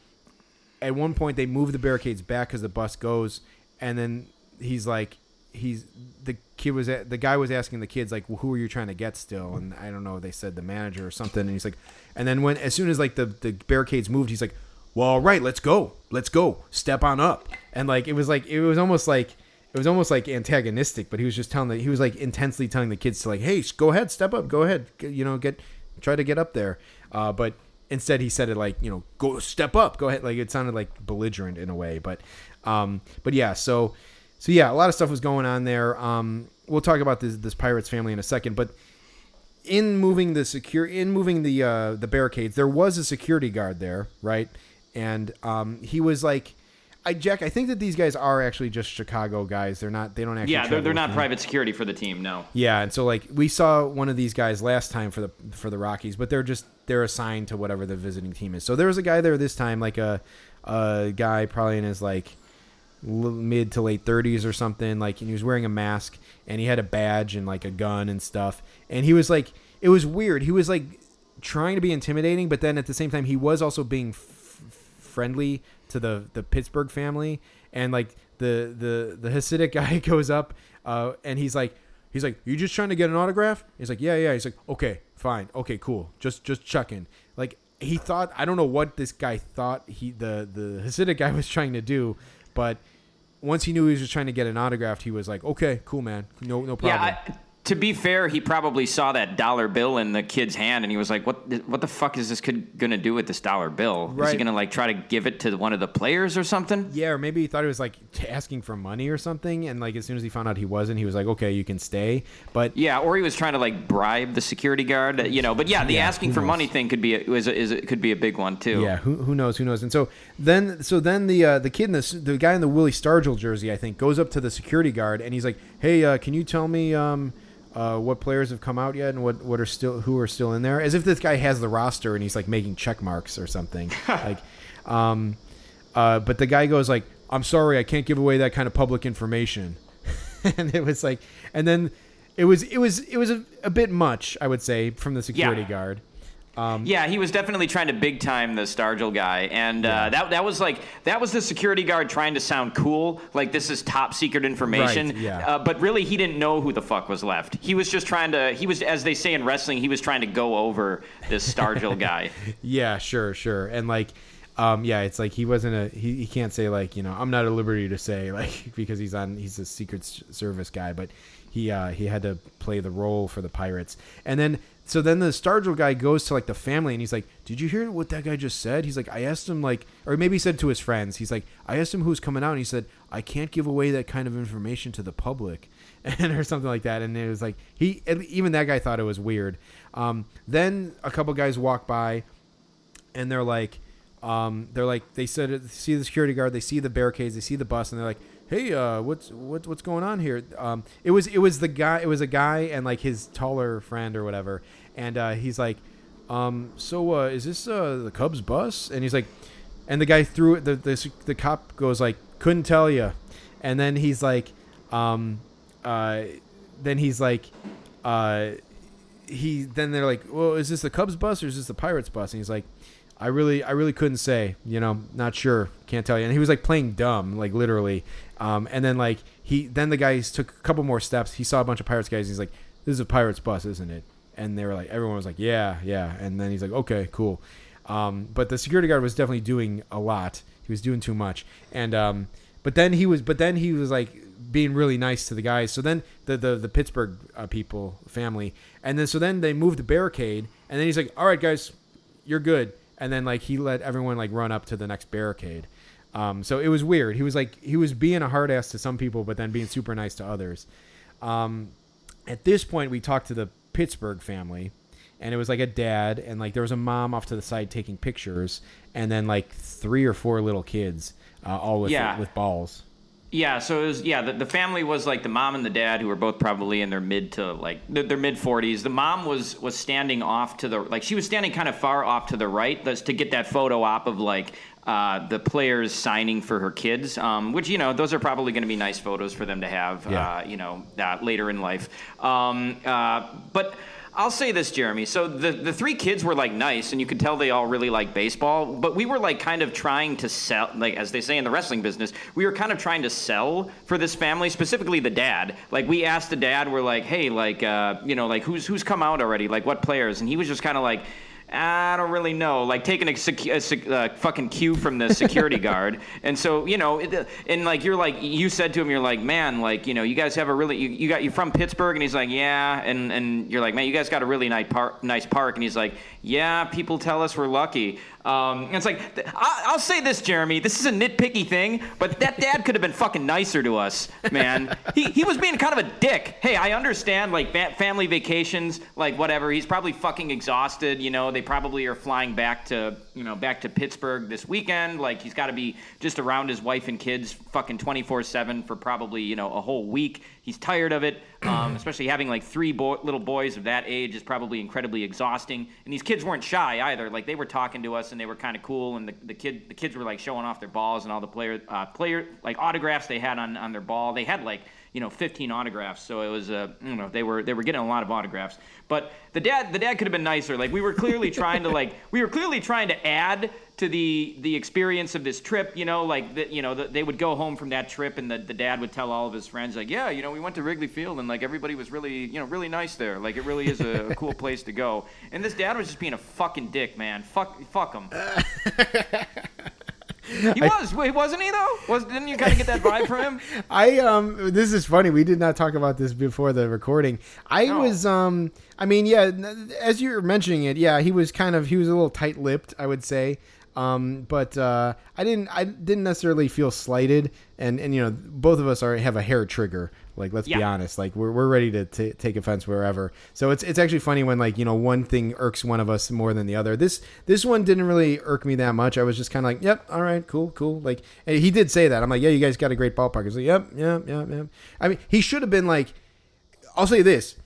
at one point they move the barricades back because the bus goes, and then he's like, he's the kid was the guy was asking the kids like, well, who are you trying to get still? And I don't know, they said the manager or something, and he's like, and then when as soon as like the the barricades moved, he's like, well, all right, let's go, let's go, step on up, and like it was like it was almost like. It was almost like antagonistic, but he was just telling the he was like intensely telling the kids to like, hey, go ahead, step up, go ahead, you know, get try to get up there. Uh, but instead, he said it like, you know, go step up, go ahead. Like it sounded like belligerent in a way, but um, but yeah, so so yeah, a lot of stuff was going on there. Um, we'll talk about this this pirates family in a second, but in moving the secure in moving the uh, the barricades, there was a security guard there, right? And um, he was like, I Jack, I think that these guys are actually just Chicago guys. They're not. They don't actually. Yeah, they're, they're not them. private security for the team. No. Yeah, and so like we saw one of these guys last time for the for the Rockies, but they're just they're assigned to whatever the visiting team is. So there was a guy there this time, like a a guy probably in his like mid to late 30s or something like and he was wearing a mask and he had a badge and like a gun and stuff. And he was like it was weird. He was like trying to be intimidating but then at the same time he was also being f- friendly to the the Pittsburgh family. And like the the the Hasidic guy goes up uh, and he's like he's like you just trying to get an autograph? He's like yeah yeah. He's like okay fine. Okay cool. Just just checking like he thought I don't know what this guy thought he the the Hasidic guy was trying to do but once he knew he was just trying to get an autograph he was like okay cool man no no problem Yeah, I, to be fair, he probably saw that dollar bill in the kid's hand, and he was like, "What? What the fuck is this kid gonna do with this dollar bill? Is he gonna like try to give it to one of the players or something?" Yeah, or maybe he thought he was like t- asking for money or something, and like as soon as he found out he wasn't, he was like, "Okay, you can stay." But Yeah, or he was trying to like bribe the security guard, you know. But yeah, the Yeah, asking for knows? money thing could be a, is a, is a, could be a big one too. yeah, who, who knows? Who knows? And so then, so then the uh, the kid in the the guy in the Willie Stargell jersey, I think, goes up to the security guard and he's like, "Hey, uh, can you tell me um, uh, what players have come out yet and what what are still who are still in there?" As if this guy has the roster and he's like making check marks or something. like, um, uh, but the guy goes like, "I'm sorry, I can't give away that kind of public information." and it was like, and then it was it was it was a, a bit much, I would say, from the security Yeah. guard. Yeah, he was definitely trying to big time the Stargell guy, and uh, that that was like that was the security guard trying to sound cool, like this is top secret information. Right, yeah. Uh, but really, he didn't know who the fuck was left. He was just trying to. He was, as they say in wrestling, he was trying to go over this Stargell guy. Yeah, sure, sure. And like um yeah, it's like he wasn't a he, he can't say like, you know, I'm not at liberty to say like because he's on he's a secret service guy, but he uh he had to play the role for the pirates. And then so then the Stargell guy goes to like the family and he's like, "Did you hear what that guy just said?" He's like, "I asked him like or maybe he said to his friends. He's like, "I asked him who's coming out." And he said, "I can't give away that kind of information to the public." and or something like that and it was like he even that guy thought it was weird. Um then a couple guys walk by and they're like, um, they're like, they said, see the security guard, they see the barricades, they see the bus, and they're like, hey, uh, what's what, what's going on here? Um, it was it was the guy, it was a guy and like his taller friend or whatever, and uh, he's like, um, so uh, is this uh, the Cubs bus? And he's like, and the guy threw it. The the the cop goes like, couldn't tell you, and then he's like, um, uh, then he's like, uh, he then they're like, well, is this the Cubs bus or is this the Pirates bus? And he's like, I really, I really couldn't say, you know, not sure, can't tell you. And he was like playing dumb, like literally. Um, and then like he, then the guys took a couple more steps. He saw a bunch of Pirates guys. he's like, this is a Pirates bus, isn't it? And they were like, everyone was like, yeah, yeah. And then he's like, okay, cool. Um, but the security guard was definitely doing a lot. He was doing too much. And um, but then he was, but then he was like being really nice to the guys. So then the the the Pittsburgh uh, people family, and then so then they moved the barricade, and then he's like, "All right, guys, you're good." And then like he let everyone like run up to the next barricade. Um, so it was weird. He was like he was being a hard ass to some people, but then being super nice to others. Um, at this point, we talked to the Pittsburgh family, and it was like a dad and like there was a mom off to the side taking pictures, and then like three or four little kids, uh, all with Yeah. with balls. Yeah, so it was yeah. The, the family was like the mom and the dad, who were both probably in their mid to like their, their mid forties. The mom was was standing off to the like she was standing kind of far off to the right, that's to get that photo op of like uh, the players signing for her kids, um, which you know those are probably going to be nice photos for them to have, Yeah. uh, you know, uh, later in life. Um, uh, but. I'll say this, Jeremy. So the the three kids were like nice, and you could tell they all really like baseball. But we were like kind of trying to sell, like as they say in the wrestling business, we were kind of trying to sell for this family, specifically the dad. Like we asked the dad, we're like, hey, like uh, you know, like who's who's come out already? Like what players? And he was just kind of like. I don't really know, like taking a, sec- a sec- uh, fucking cue from the security guard, and so you know, it, and like you're like you said to him, you're like, man, like you know, you guys have a really, you, you got you from Pittsburgh, and he's like, yeah, and and you're like, man, you guys got a really nice park, nice park, and he's like, yeah, people tell us we're lucky. Um, it's like, I'll say this, Jeremy, this is a nitpicky thing, but that dad could have been fucking nicer to us, man. he, he was being kind of a dick. Hey, I understand, like, fa- family vacations, like, whatever. He's probably fucking exhausted, you know. They probably are flying back to, you know, back to Pittsburgh this weekend. Like, he's got to be just around his wife and kids fucking 24 7 for probably, you know, a whole week. He's tired of it, um, especially having like three boy- little boys of that age is probably incredibly exhausting. And these kids weren't shy either. Like they were talking to us and they were kind of cool. And the, the kid the kids were like showing off their balls and all the player uh, player like autographs they had on, on their ball. They had like you know 15 autographs. So it was uh, you know they were they were getting a lot of autographs. But the dad the dad could have been nicer. Like we were clearly trying to like we were clearly trying to add to the the experience of this trip. You know, like the, you know the, they would go home from that trip, and the, the dad would tell all of his friends, like, yeah, you know, we went to Wrigley Field, and like everybody was really you know really nice there. Like it really is a, a cool place to go. And this dad was just being a fucking dick, man. Fuck fuck him. He was, wait, wasn't he though? Was didn't you kind of get that vibe from him? I um this is funny. We did not talk about this before the recording. I No. was um I mean, yeah, as you were mentioning it, yeah, he was kind of he was a little tight-lipped, I would say. Um but uh I didn't I didn't necessarily feel slighted and and you know, both of us are have a hair trigger. Like let's be honest, like we're we're ready to t- take offense wherever. So it's it's actually funny when like, you know, one thing irks one of us more than the other. This this one didn't really irk me that much. I was just kind of like, "Yep, all right, cool, cool." Like and he did say that. I'm like, "Yeah, you guys got a great ballpark." He's like, "Yep, yep, yep, yep." I mean, he should have been like I'll say this.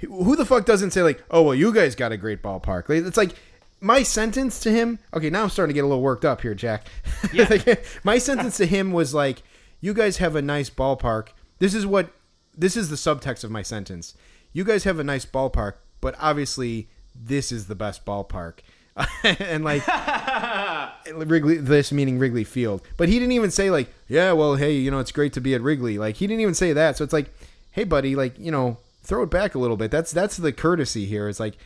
Who the fuck doesn't say like, "Oh, well, you guys got a great ballpark." Like, It's like my sentence to him. Okay, now I'm starting to get a little worked up here, Jack. Like, my sentence to him was like, "You guys have a nice ballpark." This is what this is the subtext of my sentence. You guys have a nice ballpark, but obviously this is the best ballpark. and like Wrigley, this meaning Wrigley Field. But he didn't even say like, yeah, well, hey, you know, it's great to be at Wrigley. Like he didn't even say that. So it's like, hey, buddy, like you know, throw it back a little bit. That's that's the courtesy here. It's like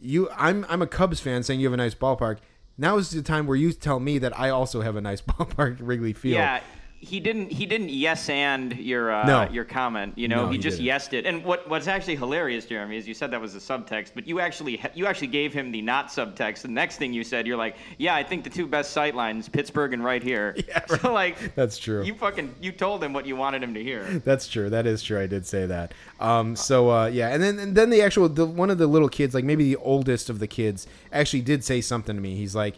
you, I'm I'm a Cubs fan saying you have a nice ballpark. Now is the time where you tell me that I also have a nice ballpark at Wrigley Field. Yeah, he didn't. He didn't yes and your uh, No. your comment. You know, No, he, he just didn't. yesed it. And what what's actually hilarious, Jeremy, is you said that was the subtext, but you actually you actually gave him the not subtext. The next thing you said, you're like, yeah, I think the two best sight lines, Pittsburgh and right here. Yeah, So like, That's true. You fucking you told him what you wanted him to hear. That's true. That is true. I did say that. Um, so uh, yeah, and then and then the actual the, one of the little kids, like maybe the oldest of the kids, actually did say something to me. He's like,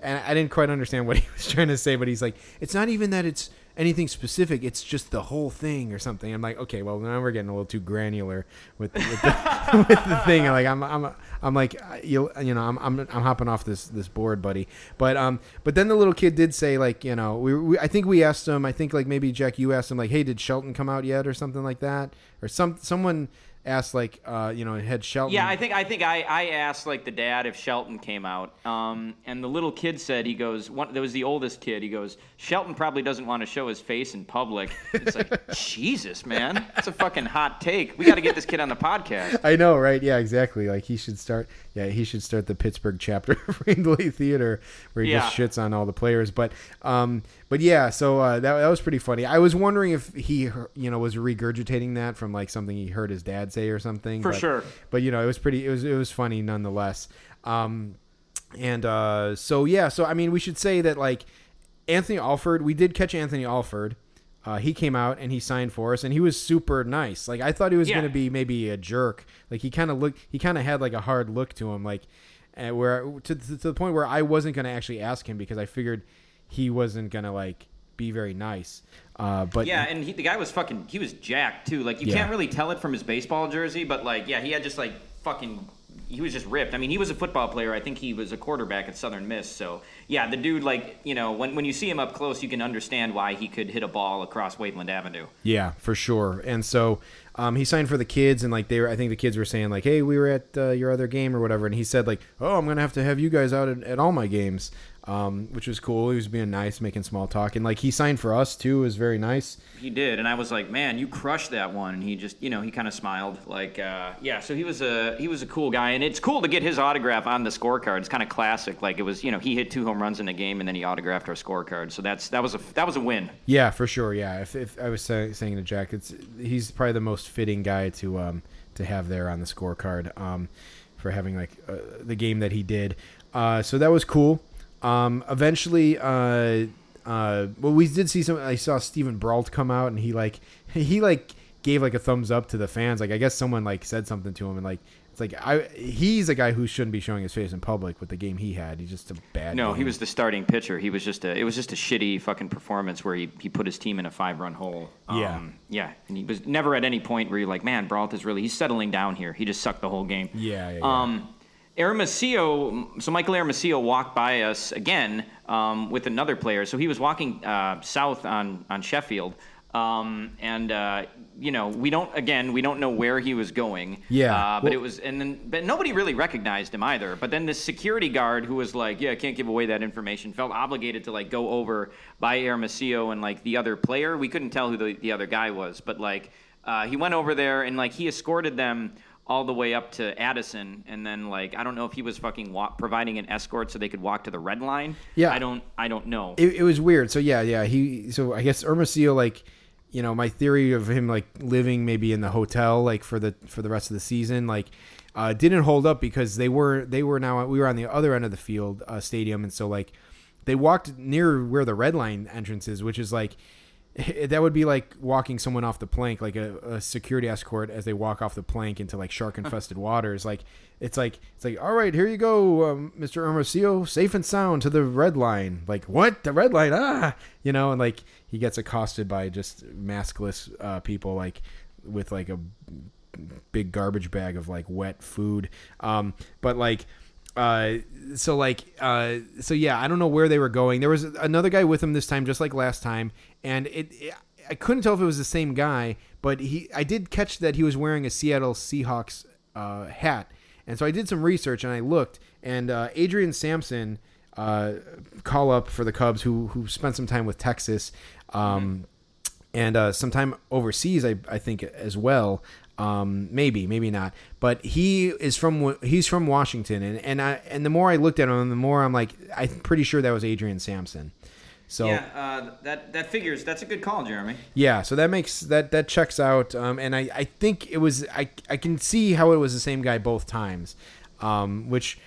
and I didn't quite understand what he was trying to say, but he's like, it's not even that it's anything specific. It's just the whole thing or something. I'm like, okay, well now we're getting a little too granular with with the, with the thing. I'm like, I'm I'm I'm like, you you know, I'm I'm I'm hopping off this this board, buddy. But um, but then the little kid did say like, you know, we, we I think we asked him. I think like maybe Jack, you asked him like, hey, did Shelton come out yet or something like that, or some someone asked like, uh, you know, had Shelton. Yeah, I think I think I, I asked like the dad if Shelton came out, um, and the little kid said he goes. One, there was the oldest kid. He goes, Shelton probably doesn't want to show his face in public. It's like Jesus, man, that's a fucking hot take. We got to get this kid on the podcast. I know, right? Yeah, exactly. Like he should start. Yeah, he should start the Pittsburgh chapter of Wrigley Theater, where he just shits on all the players. But, um, but yeah, so uh, that that was pretty funny. I was wondering if he, you know, was regurgitating that from like something he heard his dad say or something. For but, sure. But you know, it was pretty. It was it was funny nonetheless. Um, and uh, so yeah, so I mean, we should say that like Anthony Alford, we did catch Anthony Alford. Uh, he came out and he signed for us, and he was super nice. Like I thought he was Yeah. going to be maybe a jerk. Like he kind of looked, he kind of had like a hard look to him, like uh, where to, to, to the point where I wasn't going to actually ask him because I figured he wasn't going to like be very nice. Uh, but Yeah, and he, the guy was fucking. He was jacked too. Like you Yeah. can't really tell it from his baseball jersey, but like yeah, he had just like fucking. He was just ripped. I mean, he was a football player. I think he was a quarterback at Southern Miss. So yeah, the dude like you know when when you see him up close, you can understand why he could hit a ball across Waveland Avenue. Yeah, for sure. And so um, he signed for the kids, and like they were, I think the kids were saying like, "Hey, we were at uh, your other game or whatever," and he said like, "Oh, I'm gonna have to have you guys out at, at all my games," um, which was cool. He was being nice, making small talk, and like he signed for us too. It was very nice. He did, and I was like, "Man, you crushed that one." And he just, you know, he kind of smiled, like, uh, "Yeah." So he was a he was a cool guy, and it's cool to get his autograph on the scorecard. It's kind of classic. Like it was, you know, he hit two home runs in the game, and then he autographed our scorecard. So that's that was a that was a win. Yeah, for sure. Yeah, if, if I was say, saying to Jack, it's he's probably the most fitting guy to um, to have there on the scorecard um, for having like uh, the game that he did. Uh, so that was cool. Um, eventually, uh, uh, well, we did see some. I saw Steven Brault come out, and he like he like gave like a thumbs up to the fans. Like I guess someone like said something to him, and like it's like I he's a guy who shouldn't be showing his face in public with the game he had. He's just a bad. No, he was the starting pitcher. He was just a it was just a shitty fucking performance where he, he put his team in a five run hole. Yeah. Um, yeah, and he was never at any point where you're like, man, Brault is really he's settling down here. He just sucked the whole game. Yeah, yeah, yeah. Hermosillo, so Michael Hermosillo walked by us again um, with another player. So he was walking uh, south on on Sheffield, um, and uh, you know we don't again we don't know where he was going. Yeah, uh, but well- it was and then but nobody really recognized him either. But then this security guard who was like, yeah, I can't give away that information, felt obligated to like go over by Hermosillo and like the other player. We couldn't tell who the, the other guy was, but like uh, he went over there and like he escorted them all the way up to Addison, and then like I don't know if he was fucking wa- providing an escort so they could walk to the red line. Yeah. I don't I don't know. it, it was weird. So yeah, yeah. He so I guess Hermosillo like you know my theory of him like living maybe in the hotel like for the for the rest of the season like uh, didn't hold up because they were they were now we were on the other end of the field uh, stadium and so like they walked near where the red line entrance is, which is like that would be like walking someone off the plank, like a, a security escort as they walk off the plank into like shark infested waters. Like it's like it's like all right, here you go, um, Mr. Hermosillo, safe and sound to the red line. Like what? The red line? Ah, you know, and like he gets accosted by just maskless uh, people, like with like a big garbage bag of like wet food. Um, but like, uh, so like, uh, so yeah, I don't know where they were going. There was another guy with him this time, just like last time, and it, it I couldn't tell if it was the same guy, but he, I did catch that he was wearing a Seattle Seahawks uh, hat, and so I did some research and I looked, and uh, Adrian Sampson, uh, call up for the Cubs, who who spent some time with Texas. Um, and uh, sometime overseas, I, I think as well. Um, maybe, maybe not. But he is from he's from Washington, and and I and the more I looked at him, the more I'm like, I'm pretty sure that was Adrian Sampson. So yeah, uh, that that figures. That's a good call, Jeremy. yeah, so that makes that that checks out, um, and I, I think it was I I can see how it was the same guy both times, um, which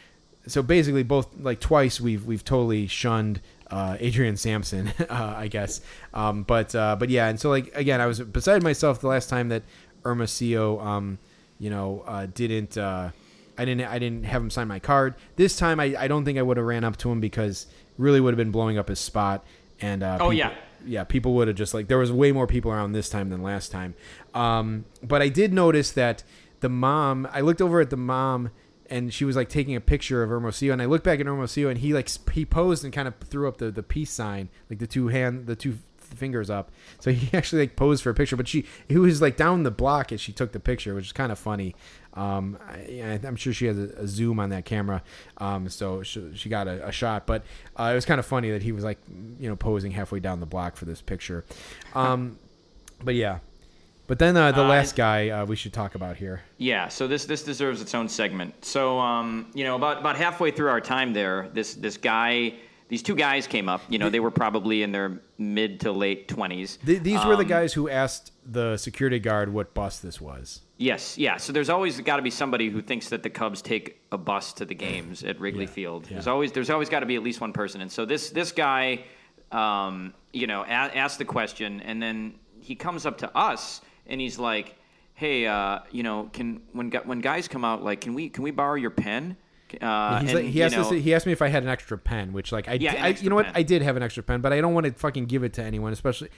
so basically both like twice we've we've totally shunned uh, Adrian Sampson, uh, I guess, um, but uh, but yeah, and so like again I was beside myself the last time that Hermosillo, um, you know, uh, didn't. Uh, I didn't. I didn't have him sign my card this time. I, I don't think I would have ran up to him because really would have been blowing up his spot. And uh, Oh, people- yeah. yeah, people would have just like there was way more people around this time than last time. Um, but I did notice that the mom. I looked over at the mom, and she was like taking a picture of Hermosillo, and I looked back at Hermosillo, and he like he posed and kind of threw up the the peace sign, like the two hand the two fingers up. So he actually like posed for a picture, but she he was like down the block as she took the picture, which is kind of funny. Um, I, I'm sure she has a, a zoom on that camera, um, so she, she got a, a shot. But uh, it was kind of funny that he was like, you know, posing halfway down the block for this picture. Um, but yeah, but then uh, the Uh, last guy uh, we should talk about here. Yeah, so this this deserves its own segment. So um, you know, about about halfway through our time there, this this guy these two guys came up. You know, they were probably in their mid to late twenties. Th- these were the Um, guys who asked the security guard what bus this was. Yes, yeah. So there's always got to be somebody who thinks that the Cubs take a bus to the games at Wrigley Yeah, Field. yeah. There's always there's always got to be at least one person. And so this this guy, um, you know, a- asked the question, and then he comes up to us and he's like, "Hey, uh, you know, can when when guys come out, like, can we can we borrow your pen?" Uh, He's and, like, he asked know- he asked me if I had an extra pen, which like I, Yeah, I- you know what. I did have an extra pen, but I don't want to fucking give it to anyone, especially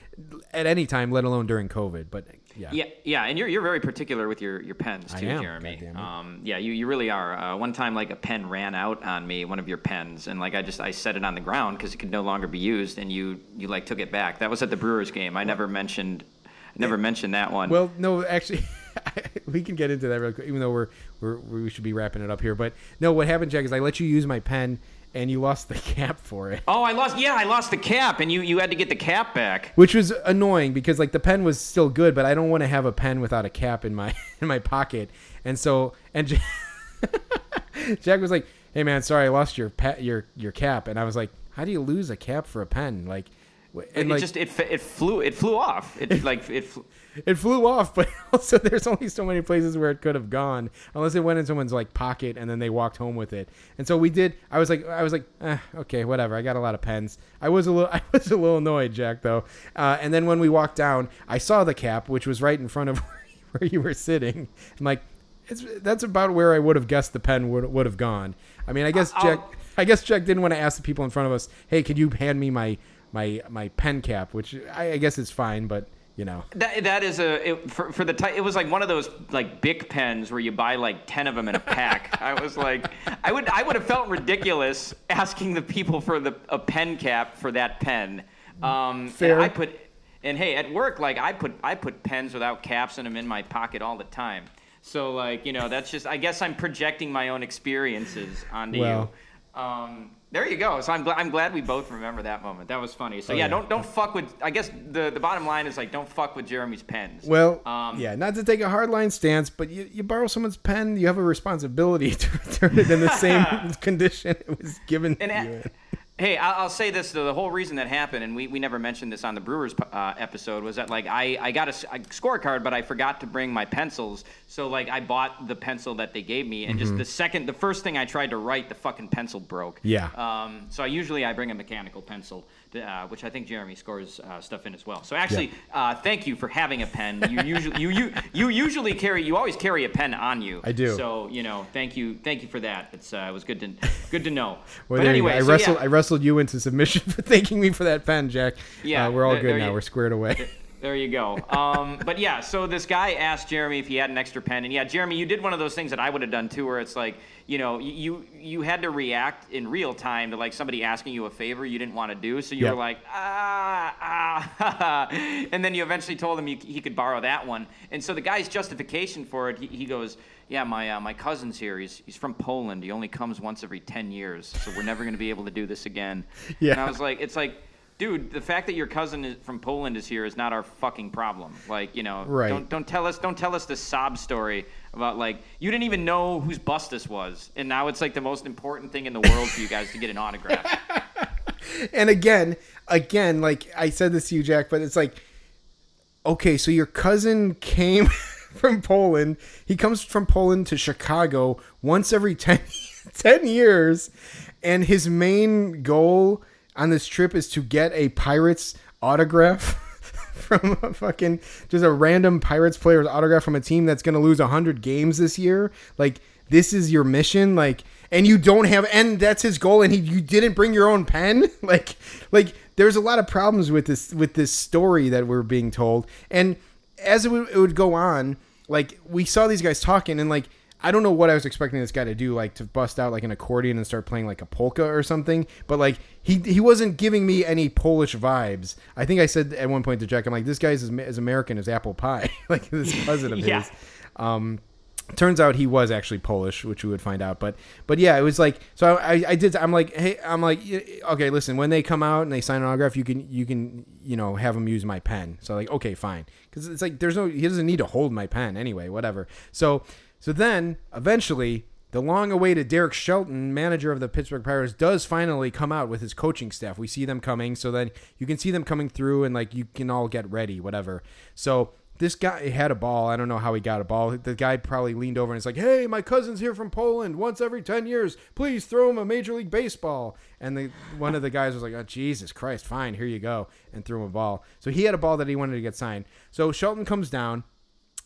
at any time, let alone during COVID. But yeah, Yeah, yeah, and you're, you're very particular with your, your pens too, Jeremy. Um, yeah, you, you really are. Uh, one time, like a pen ran out on me, one of your pens, and like I just I set it on the ground because it could no longer be used, and you you like took it back. That was at the Brewers game. I never mentioned never mentioned that one. Well, no, actually, we can get into that real quick, even though we're, we're we should be wrapping it up here. But no, what happened, Jack, is I let you use my pen, and you lost the cap for it, oh, I lost. Yeah, I lost the cap, and you you had to get the cap back. which was annoying because like the pen was still good, but I don't want to have a pen without a cap in my in my pocket, and so and J- Jack was like, "Hey man, sorry, I lost your pa- your your cap," and I was like, "How do you lose a cap for a pen?" Like, and it like, just it it flew it flew off. It like it. Flew, it flew off, but also there's only so many places where it could have gone, unless it went in someone's like pocket and then they walked home with it. And so we did. I was like, I was like, eh, okay, whatever. I got a lot of pens. I was a little, I was a little annoyed, Jack, though. Uh, and then when we walked down, I saw the cap, which was right in front of where you were sitting. I'm like, it's that's about where I would have guessed the pen would would have gone. I mean, I guess I'll- Jack. I guess Jack didn't want to ask the people in front of us, "Hey, could you hand me my my my pen cap?" Which I, I guess is fine, but you know. That, that is a it, for for the ty- it was like one of those like Bic pens where you buy like ten of them in a pack. I was like, I would I would have felt ridiculous asking the people for the a pen cap for that pen. Um, Fair. I put and hey at work like I put I put pens without caps in them in my pocket all the time. So like you know that's just I guess I'm projecting my own experiences onto Well. you. Um, there you go. So I'm glad I'm glad we both remember that moment. That was funny. So Oh, yeah, yeah. don't don't fuck with. I guess the the bottom line is like don't fuck with Jeremy's pens. Well, Um, yeah, not to take a hardline stance, but you, you borrow someone's pen, you have a responsibility to return it in the same condition it was given And to you. A- hey, I'll, I'll say this: though, the whole reason that happened, and we, we never mentioned this on the Brewers uh, episode, was that like I, I got a scorecard, but I forgot to bring my pencils. So like I bought the pencil that they gave me, and Mm-hmm. just the second, the first thing I tried to write, the fucking pencil broke. Yeah. Um. So I usually I bring a mechanical pencil, uh, which I think Jeremy scores uh, stuff in as well. So actually, uh, thank you for having a pen. You usually you, you you usually carry you always carry a pen on you. I do. So you know, thank you thank you for that. It's uh, it was good to good to know. Well, but there you go. anyway, I so wrestled. yeah. I wrestled you into submission for thanking me for that pen, Jack. Yeah, uh, we're all there- good there now. you- We're squared away. There you go. Um, but yeah, so this guy asked Jeremy if he had an extra pen, and yeah, Jeremy, you did one of those things that I would have done too, where it's like, you know, you you had to react in real time to like somebody asking you a favor you didn't want to do, so you were like, ah, ah, and then you eventually told him you, he could borrow that one, and so the guy's justification for it, he, he goes, yeah, my uh, my cousin's here. He's he's from Poland. He only comes once every ten years, so we're never going to be able to do this again. Yeah. And I was like, it's like. Dude, the fact that your cousin is from Poland is here is not our fucking problem. Like, you know, Right. don't don't tell us don't tell us the sob story about like you didn't even know whose bus this was, and now it's like the most important thing in the world for you guys to get an autograph. and again, again, like I said this to you, Jack, but it's like, okay, so your cousin came from Poland. He comes from Poland to Chicago once every 10, 10 years, and his main goal on this trip is to get a Pirates autograph. From a fucking just a random Pirates player's autograph from a team that's gonna lose hundred games this year. Like this is your mission. Like and you don't have and that's his goal and he you didn't bring your own pen like like there's a lot of problems with this with this story that we're being told and as it it would go on like we saw these guys talking and like i don't know what i was expecting this guy to do like to bust out like an accordion and start playing like a polka or something but like he he wasn't giving me any polish vibes i think i said at one point to jack i'm like this guy's as, as american as apple pie like this cousin of Yeah. his um turns out he was actually Polish, which we would find out. But but yeah, it was like so. I, I did. I'm like, hey, I'm like, okay, listen. When they come out and they sign an autograph, you can you can you know have them use my pen. So like, okay, fine, because it's like there's no he doesn't need to hold my pen anyway, whatever. So so then eventually the long-awaited Derek Shelton, manager of the Pittsburgh Pirates, does finally come out with his coaching staff. We see them coming, so then you can see them coming through, and like you can all get ready, whatever. So this guy had a ball. I don't know how he got a ball. The guy probably leaned over and it's like, "Hey, my cousin's here from Poland. Once every ten years, please throw him a Major League Baseball." And the one of the guys was like, "Oh Jesus Christ, fine, here you go," and threw him a ball. So he had a ball that he wanted to get signed. So Shelton comes down.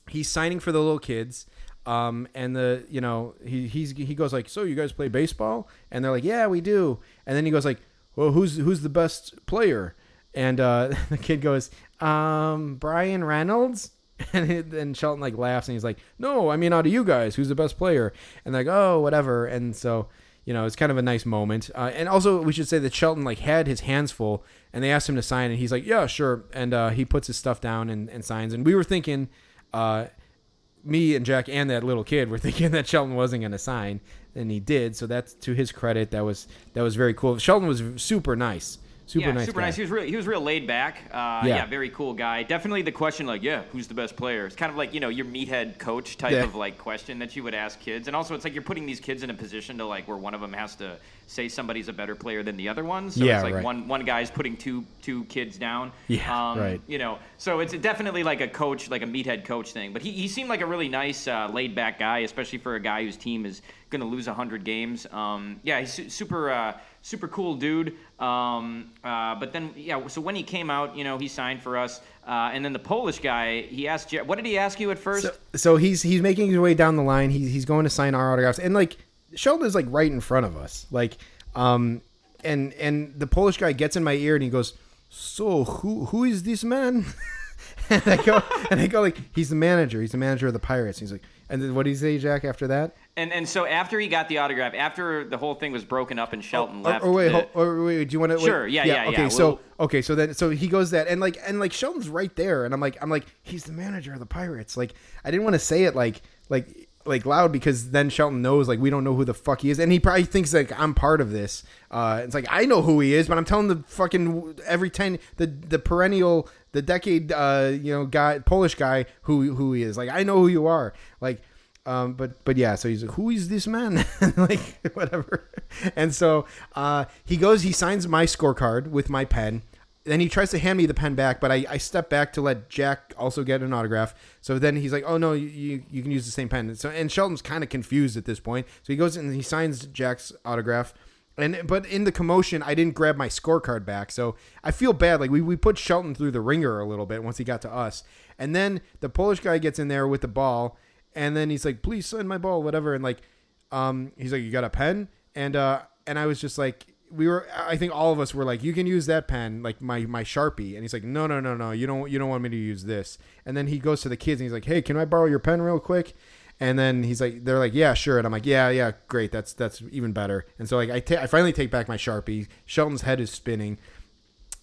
He's signing for the little kids. Um, and the you know he he's he goes like, "So you guys play baseball?" And they're like, "Yeah, we do." And then he goes like, "Well, who's who's the best player?" And uh, the kid goes, um, Bryan Reynolds. And then Shelton like laughs and he's like, "No, I mean out of you guys, who's the best player?" And like, "Oh, whatever." And so, you know, it's kind of a nice moment. Uh, and also, we should say that Shelton like had his hands full, and they asked him to sign, and he's like, "Yeah, sure." And uh, he puts his stuff down and, and signs. And we were thinking, uh, me and Jack and that little kid were thinking that Shelton wasn't going to sign, and he did. So that's to his credit. That was that was very cool. Shelton was super nice. Super yeah, nice. super guy. nice. He was real. He was real laid back. Uh, Yeah. yeah. very cool guy. Definitely the question, like, yeah, who's the best player? It's kind of like you know your meathead coach type Yeah. of like question that you would ask kids, and also it's like you're putting these kids in a position to like where one of them has to say somebody's a better player than the other one. So Yeah, it's like right. one one guy's putting two two kids down. Yeah, um, right. You know, so it's definitely like a coach, like a meathead coach thing. But he, he seemed like a really nice, uh, laid back guy, especially for a guy whose team is going to lose 100 games. Um, yeah, he's su- super, uh, super cool dude. Um, uh, but then, yeah, so when he came out, you know, he signed for us. Uh, and then the Polish guy, he asked, Jer- what did he ask you at first? So, so he's he's making his way down the line. He's he's going to sign our autographs, and like Shelton is like right in front of us, like um, and and the Polish guy gets in my ear and he goes, "So who who is this man?" and I go and I go like, "He's the manager. He's the manager of the Pirates." he's like, and then what do you say, Jack? After that, and and so after he got the autograph, after the whole thing was broken up and Shelton or, left. or wait, the- or wait, do you want to? Sure, yeah, yeah, Okay, yeah, so we'll- okay, so then so he goes that and like and like Shelton's right there, and I'm like I'm like he's the manager of the Pirates. Like I didn't want to say it like like like loud because then Shelton knows like we don't know who the fuck he is, and he probably thinks like I'm part of this. Uh, it's like I know who he is, but I'm telling the fucking every ten the the perennial the decade uh you know guy Polish guy who who he is. Like I know who you are. Like um, but but yeah, so he's like, who is this man? like whatever. And so uh, he goes, he signs my scorecard with my pen. Then he tries to hand me the pen back, but I, I step back to let Jack also get an autograph. So then he's like, "Oh no, you, you, can use the same pen." So and Shelton's kind of confused at this point. So he goes and he signs Jack's autograph. And but in the commotion, I didn't grab my scorecard back, so I feel bad. Like we, we put Shelton through the ringer a little bit once he got to us, and then the Polish guy gets in there with the ball, and then he's like, "Please sign my ball, whatever." And like, um, he's like, "You got a pen?" And uh, and I was just like, we were, I think all of us were like, "You can use that pen, like my my sharpie." And he's like, "No, no, no, no, you don't you don't want me to use this." And then he goes to the kids and he's like, "Hey, can I borrow your pen real quick?" And then he's like, they're like, yeah, sure. And I'm like, yeah, yeah, great. That's that's even better. And so like, I ta- I finally take back my sharpie. Shelton's head is spinning.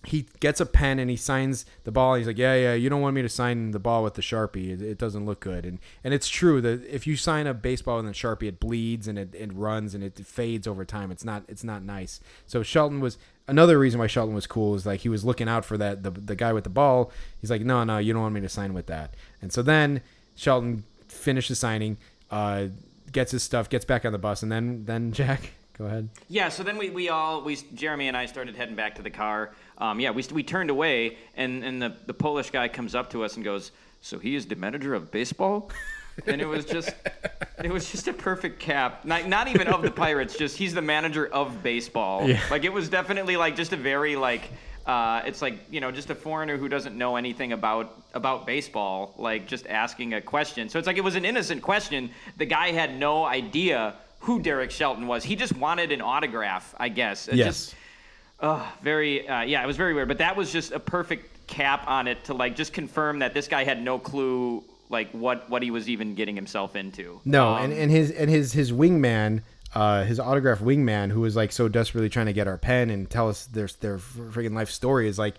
He gets a pen and he signs the ball. He's like, yeah, yeah. You don't want me to sign the ball with the sharpie. It, it doesn't look good. And and it's true that if you sign a baseball with a sharpie, it bleeds and it, it runs and it fades over time. It's not it's not nice. So Shelton was another reason why Shelton was cool is like he was looking out for that the the guy with the ball. He's like, no, no, you don't want me to sign with that. And so then Shelton finishes signing, uh, gets his stuff, gets back on the bus, and then then Jack, go ahead. Yeah, so then we, we all we Jeremy and I started heading back to the car. Um, yeah, we, we turned away, and, and the, the Polish guy comes up to us and goes, "So he is the manager of baseball," and it was just it was just a perfect cap. Not not even of the Pirates, just he's the manager of baseball. Yeah. Like it was definitely like just a very like. Uh, it's like you know, just a foreigner who doesn't know anything about about baseball, like just asking a question. So it's like it was an innocent question. The guy had no idea who Derek Shelton was. He just wanted an autograph, I guess. It Yes. Just, uh, very, uh, yeah, it was very weird. But that was just a perfect cap on it to like just confirm that this guy had no clue like what what he was even getting himself into. No, Um, and, and his and his his wingman, uh, his autograph wingman, who was like so desperately trying to get our pen and tell us their their freaking life story, is like.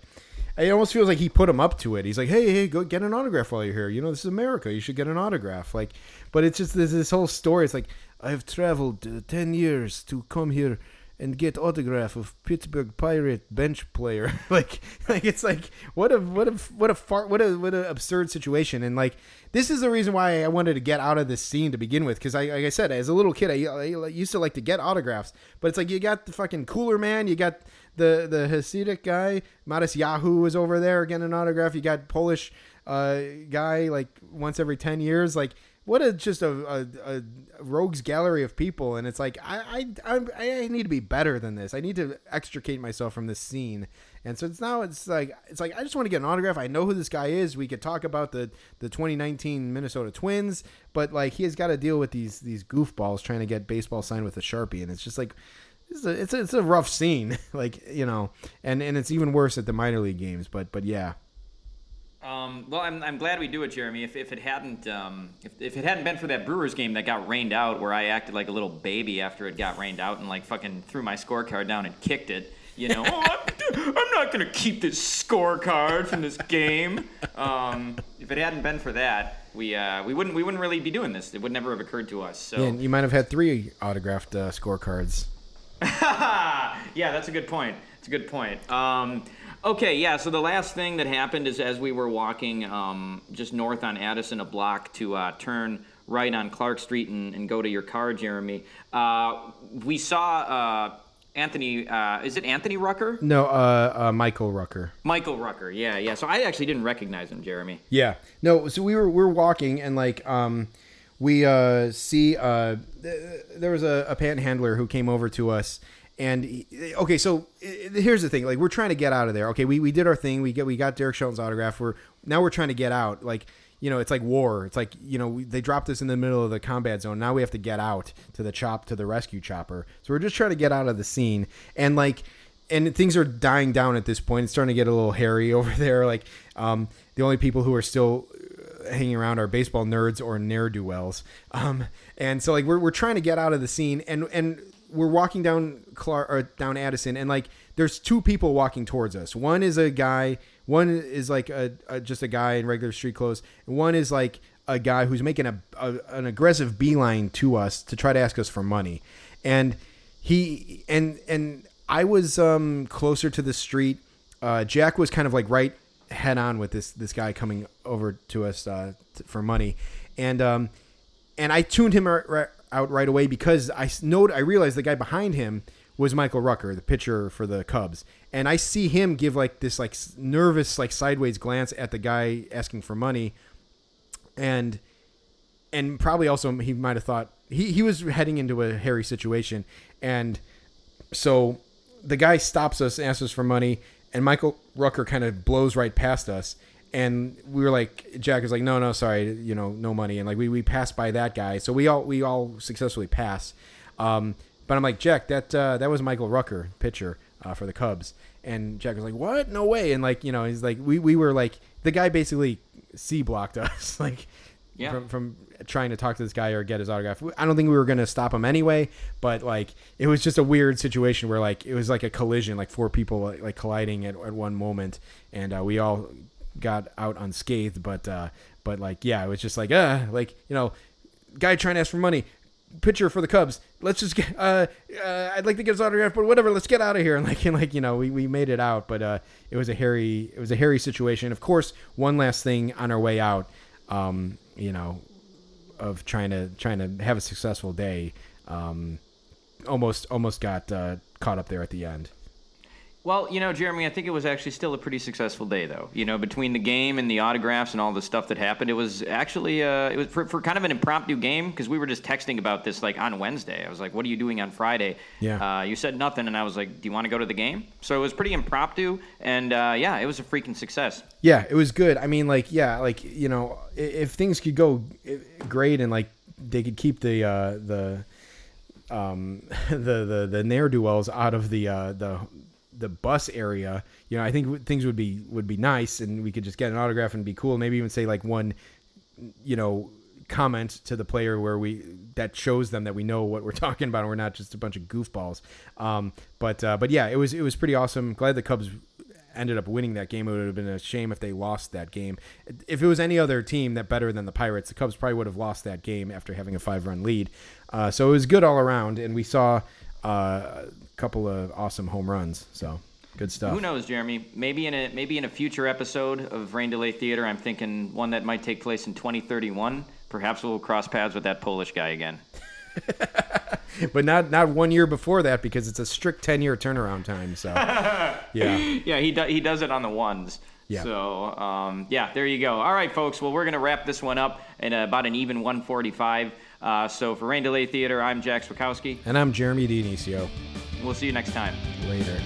It almost feels like he put him up to it. He's like, "Hey, hey, go get an autograph while you're here. You know, this is America. You should get an autograph." Like, but it's just this, this whole story. It's like I've traveled uh, ten years to come here and get autograph of Pittsburgh Pirate bench player. like, like it's like what a what a what a far what a what an absurd situation. And like this is the reason why I wanted to get out of this scene to begin with. Because I like I said, as a little kid, I, I used to like to get autographs. But it's like you got the fucking cooler man, you got the the Hasidic guy, Modest Yahoo was over there getting an autograph. You got Polish uh, guy like once every ten years, like what a just a, a, a, rogues gallery of people. And it's like I, I i need to be better than this. I need to extricate myself from this scene. And so it's now it's like it's like i just want to get an autograph. I know who this guy is. We could talk about the the 2019 minnesota twins but like he has got to deal with these these goofballs trying to get baseball signed with a sharpie. And it's just like it's a, it's a, it's a rough scene like you know and and it's even worse at the minor league games. But but yeah um, well, I'm, I'm glad we do it, Jeremy. If, if it hadn't um, if, if it hadn't been for that Brewers game that got rained out, where I acted like a little baby after it got rained out and like fucking threw my scorecard down and kicked it, you know, oh, I'm, I'm, not gonna keep this scorecard from this game. Um, if it hadn't been for that, we uh, we wouldn't we wouldn't really be doing this. It would never have occurred to us. So yeah, you might have had three autographed uh, scorecards. yeah, that's a good point. It's a good point. Um, Okay, yeah. So the last thing that happened is as we were walking um, just north on Addison, a block to uh, turn right on Clark Street and, and, go to your car, Jeremy. Uh, we saw uh, Anthony. Uh, is it Anthony Rucker? No, uh, uh, Michael Rucker. Michael Rucker. Yeah, yeah. So I actually didn't recognize him, Jeremy. Yeah. No. So we were we were walking and like um, we see there was a, a panhandler who came over to us and okay, so here's the thing: like we're trying to get out of there. Okay, we, we did our thing. We get we got Derek Shelton's autograph. We're now we're trying to get out. Like you know, it's like war. It's like you know we, they dropped us in the middle of the combat zone. Now we have to get out to the chop to the rescue chopper. So we're just trying to get out of the scene. And like, and things are dying down at this point. It's starting to get a little hairy over there. Like um, the only people who are still uh, hanging around are baseball nerds or ne'er do wells. Um, and so like we're, we're trying to get out of the scene and and we're walking down Clark or down Addison, and like there's two people walking towards us. One is a guy. One is like a, a just a guy in regular street clothes. And one is like a guy who's making a, a, an aggressive beeline to us to try to ask us for money, and he and and I was um, closer to the street. Uh, Jack was kind of like right head on with this this guy coming over to us uh, t- for money, and um, and I tuned him out right away because I know I realized the guy behind him was Michael Rucker, the pitcher for the Cubs, and I see him give like this like nervous like sideways glance at the guy asking for money, and and probably also he might have thought he he was heading into a hairy situation, and so the guy stops us, asks us for money, and Michael Rucker kind of blows right past us and we were like jack was like no no sorry you know no money. And like we, we passed by that guy. So we all we all successfully pass um, but i'm like jack that uh, that was michael rucker pitcher uh, for the cubs. And jack was like what? No way. And like you know he's like we, we were like the guy basically c blocked us. Like yeah. from, from trying to talk to this guy or get his autograph. I don't think we were going to stop him anyway but like it was just a weird situation where like it was like a collision like four people like, like colliding at, at one moment. And uh, we all got out unscathed, but uh, but like yeah, it was just like uh like you know, guy trying to ask for money, pitcher for the Cubs. Let's just get uh, uh I'd like to get his autograph, but whatever, let's get out of here. And like and like you know, we, we made it out, but uh, it was a hairy it was a hairy situation. Of course, one last thing on our way out, um, you know, of trying to trying to have a successful day, um, almost almost got uh, caught up there at the end. Well, you know, Jeremy, I think it was actually still a pretty successful day, though. You know, between the game and the autographs and all the stuff that happened, it was actually uh, it was for, for kind of an impromptu game because we were just texting about this like on Wednesday. I was like, "What are you doing on Friday?" Yeah. Uh, you said nothing, and I was like, "Do you want to go to the game?" So it was pretty impromptu, and uh, yeah, it was a freaking success. Yeah, it was good. I mean, like, yeah, like you know, if things could go great and like they could keep the uh, the um, the the the ne'er do wells out of the uh, the the bus area, you know, I think things would be would be nice, and we could just get an autograph and be cool. Maybe even say like one, you know, comment to the player where we that shows them that we know what we're talking about, and we're not just a bunch of goofballs. Um, but uh, but yeah, it was it was pretty awesome. Glad the Cubs ended up winning that game. It would have been a shame if they lost that game. If it was any other team that better than the Pirates, the Cubs probably would have lost that game after having a five run lead. Uh, so it was good all around, and we saw. Uh, couple of awesome home runs. So good stuff. Who knows, Jeremy? Maybe in a maybe in a future episode of Rain Delay Theater, I'm thinking one that might take place in 2031. Perhaps we'll cross paths with that Polish guy again. But not not one year before that because it's a strict ten year turnaround time. So yeah, Yeah, he do, he does it on the ones. Yeah. So um, yeah, there you go. All right, folks. Well, we're gonna wrap this one up in about an even 145. Uh, so for Rain Delay Theater, I'm Jack Swakowski. and I'm Jeremy Dionisio. We'll see you next time. Later.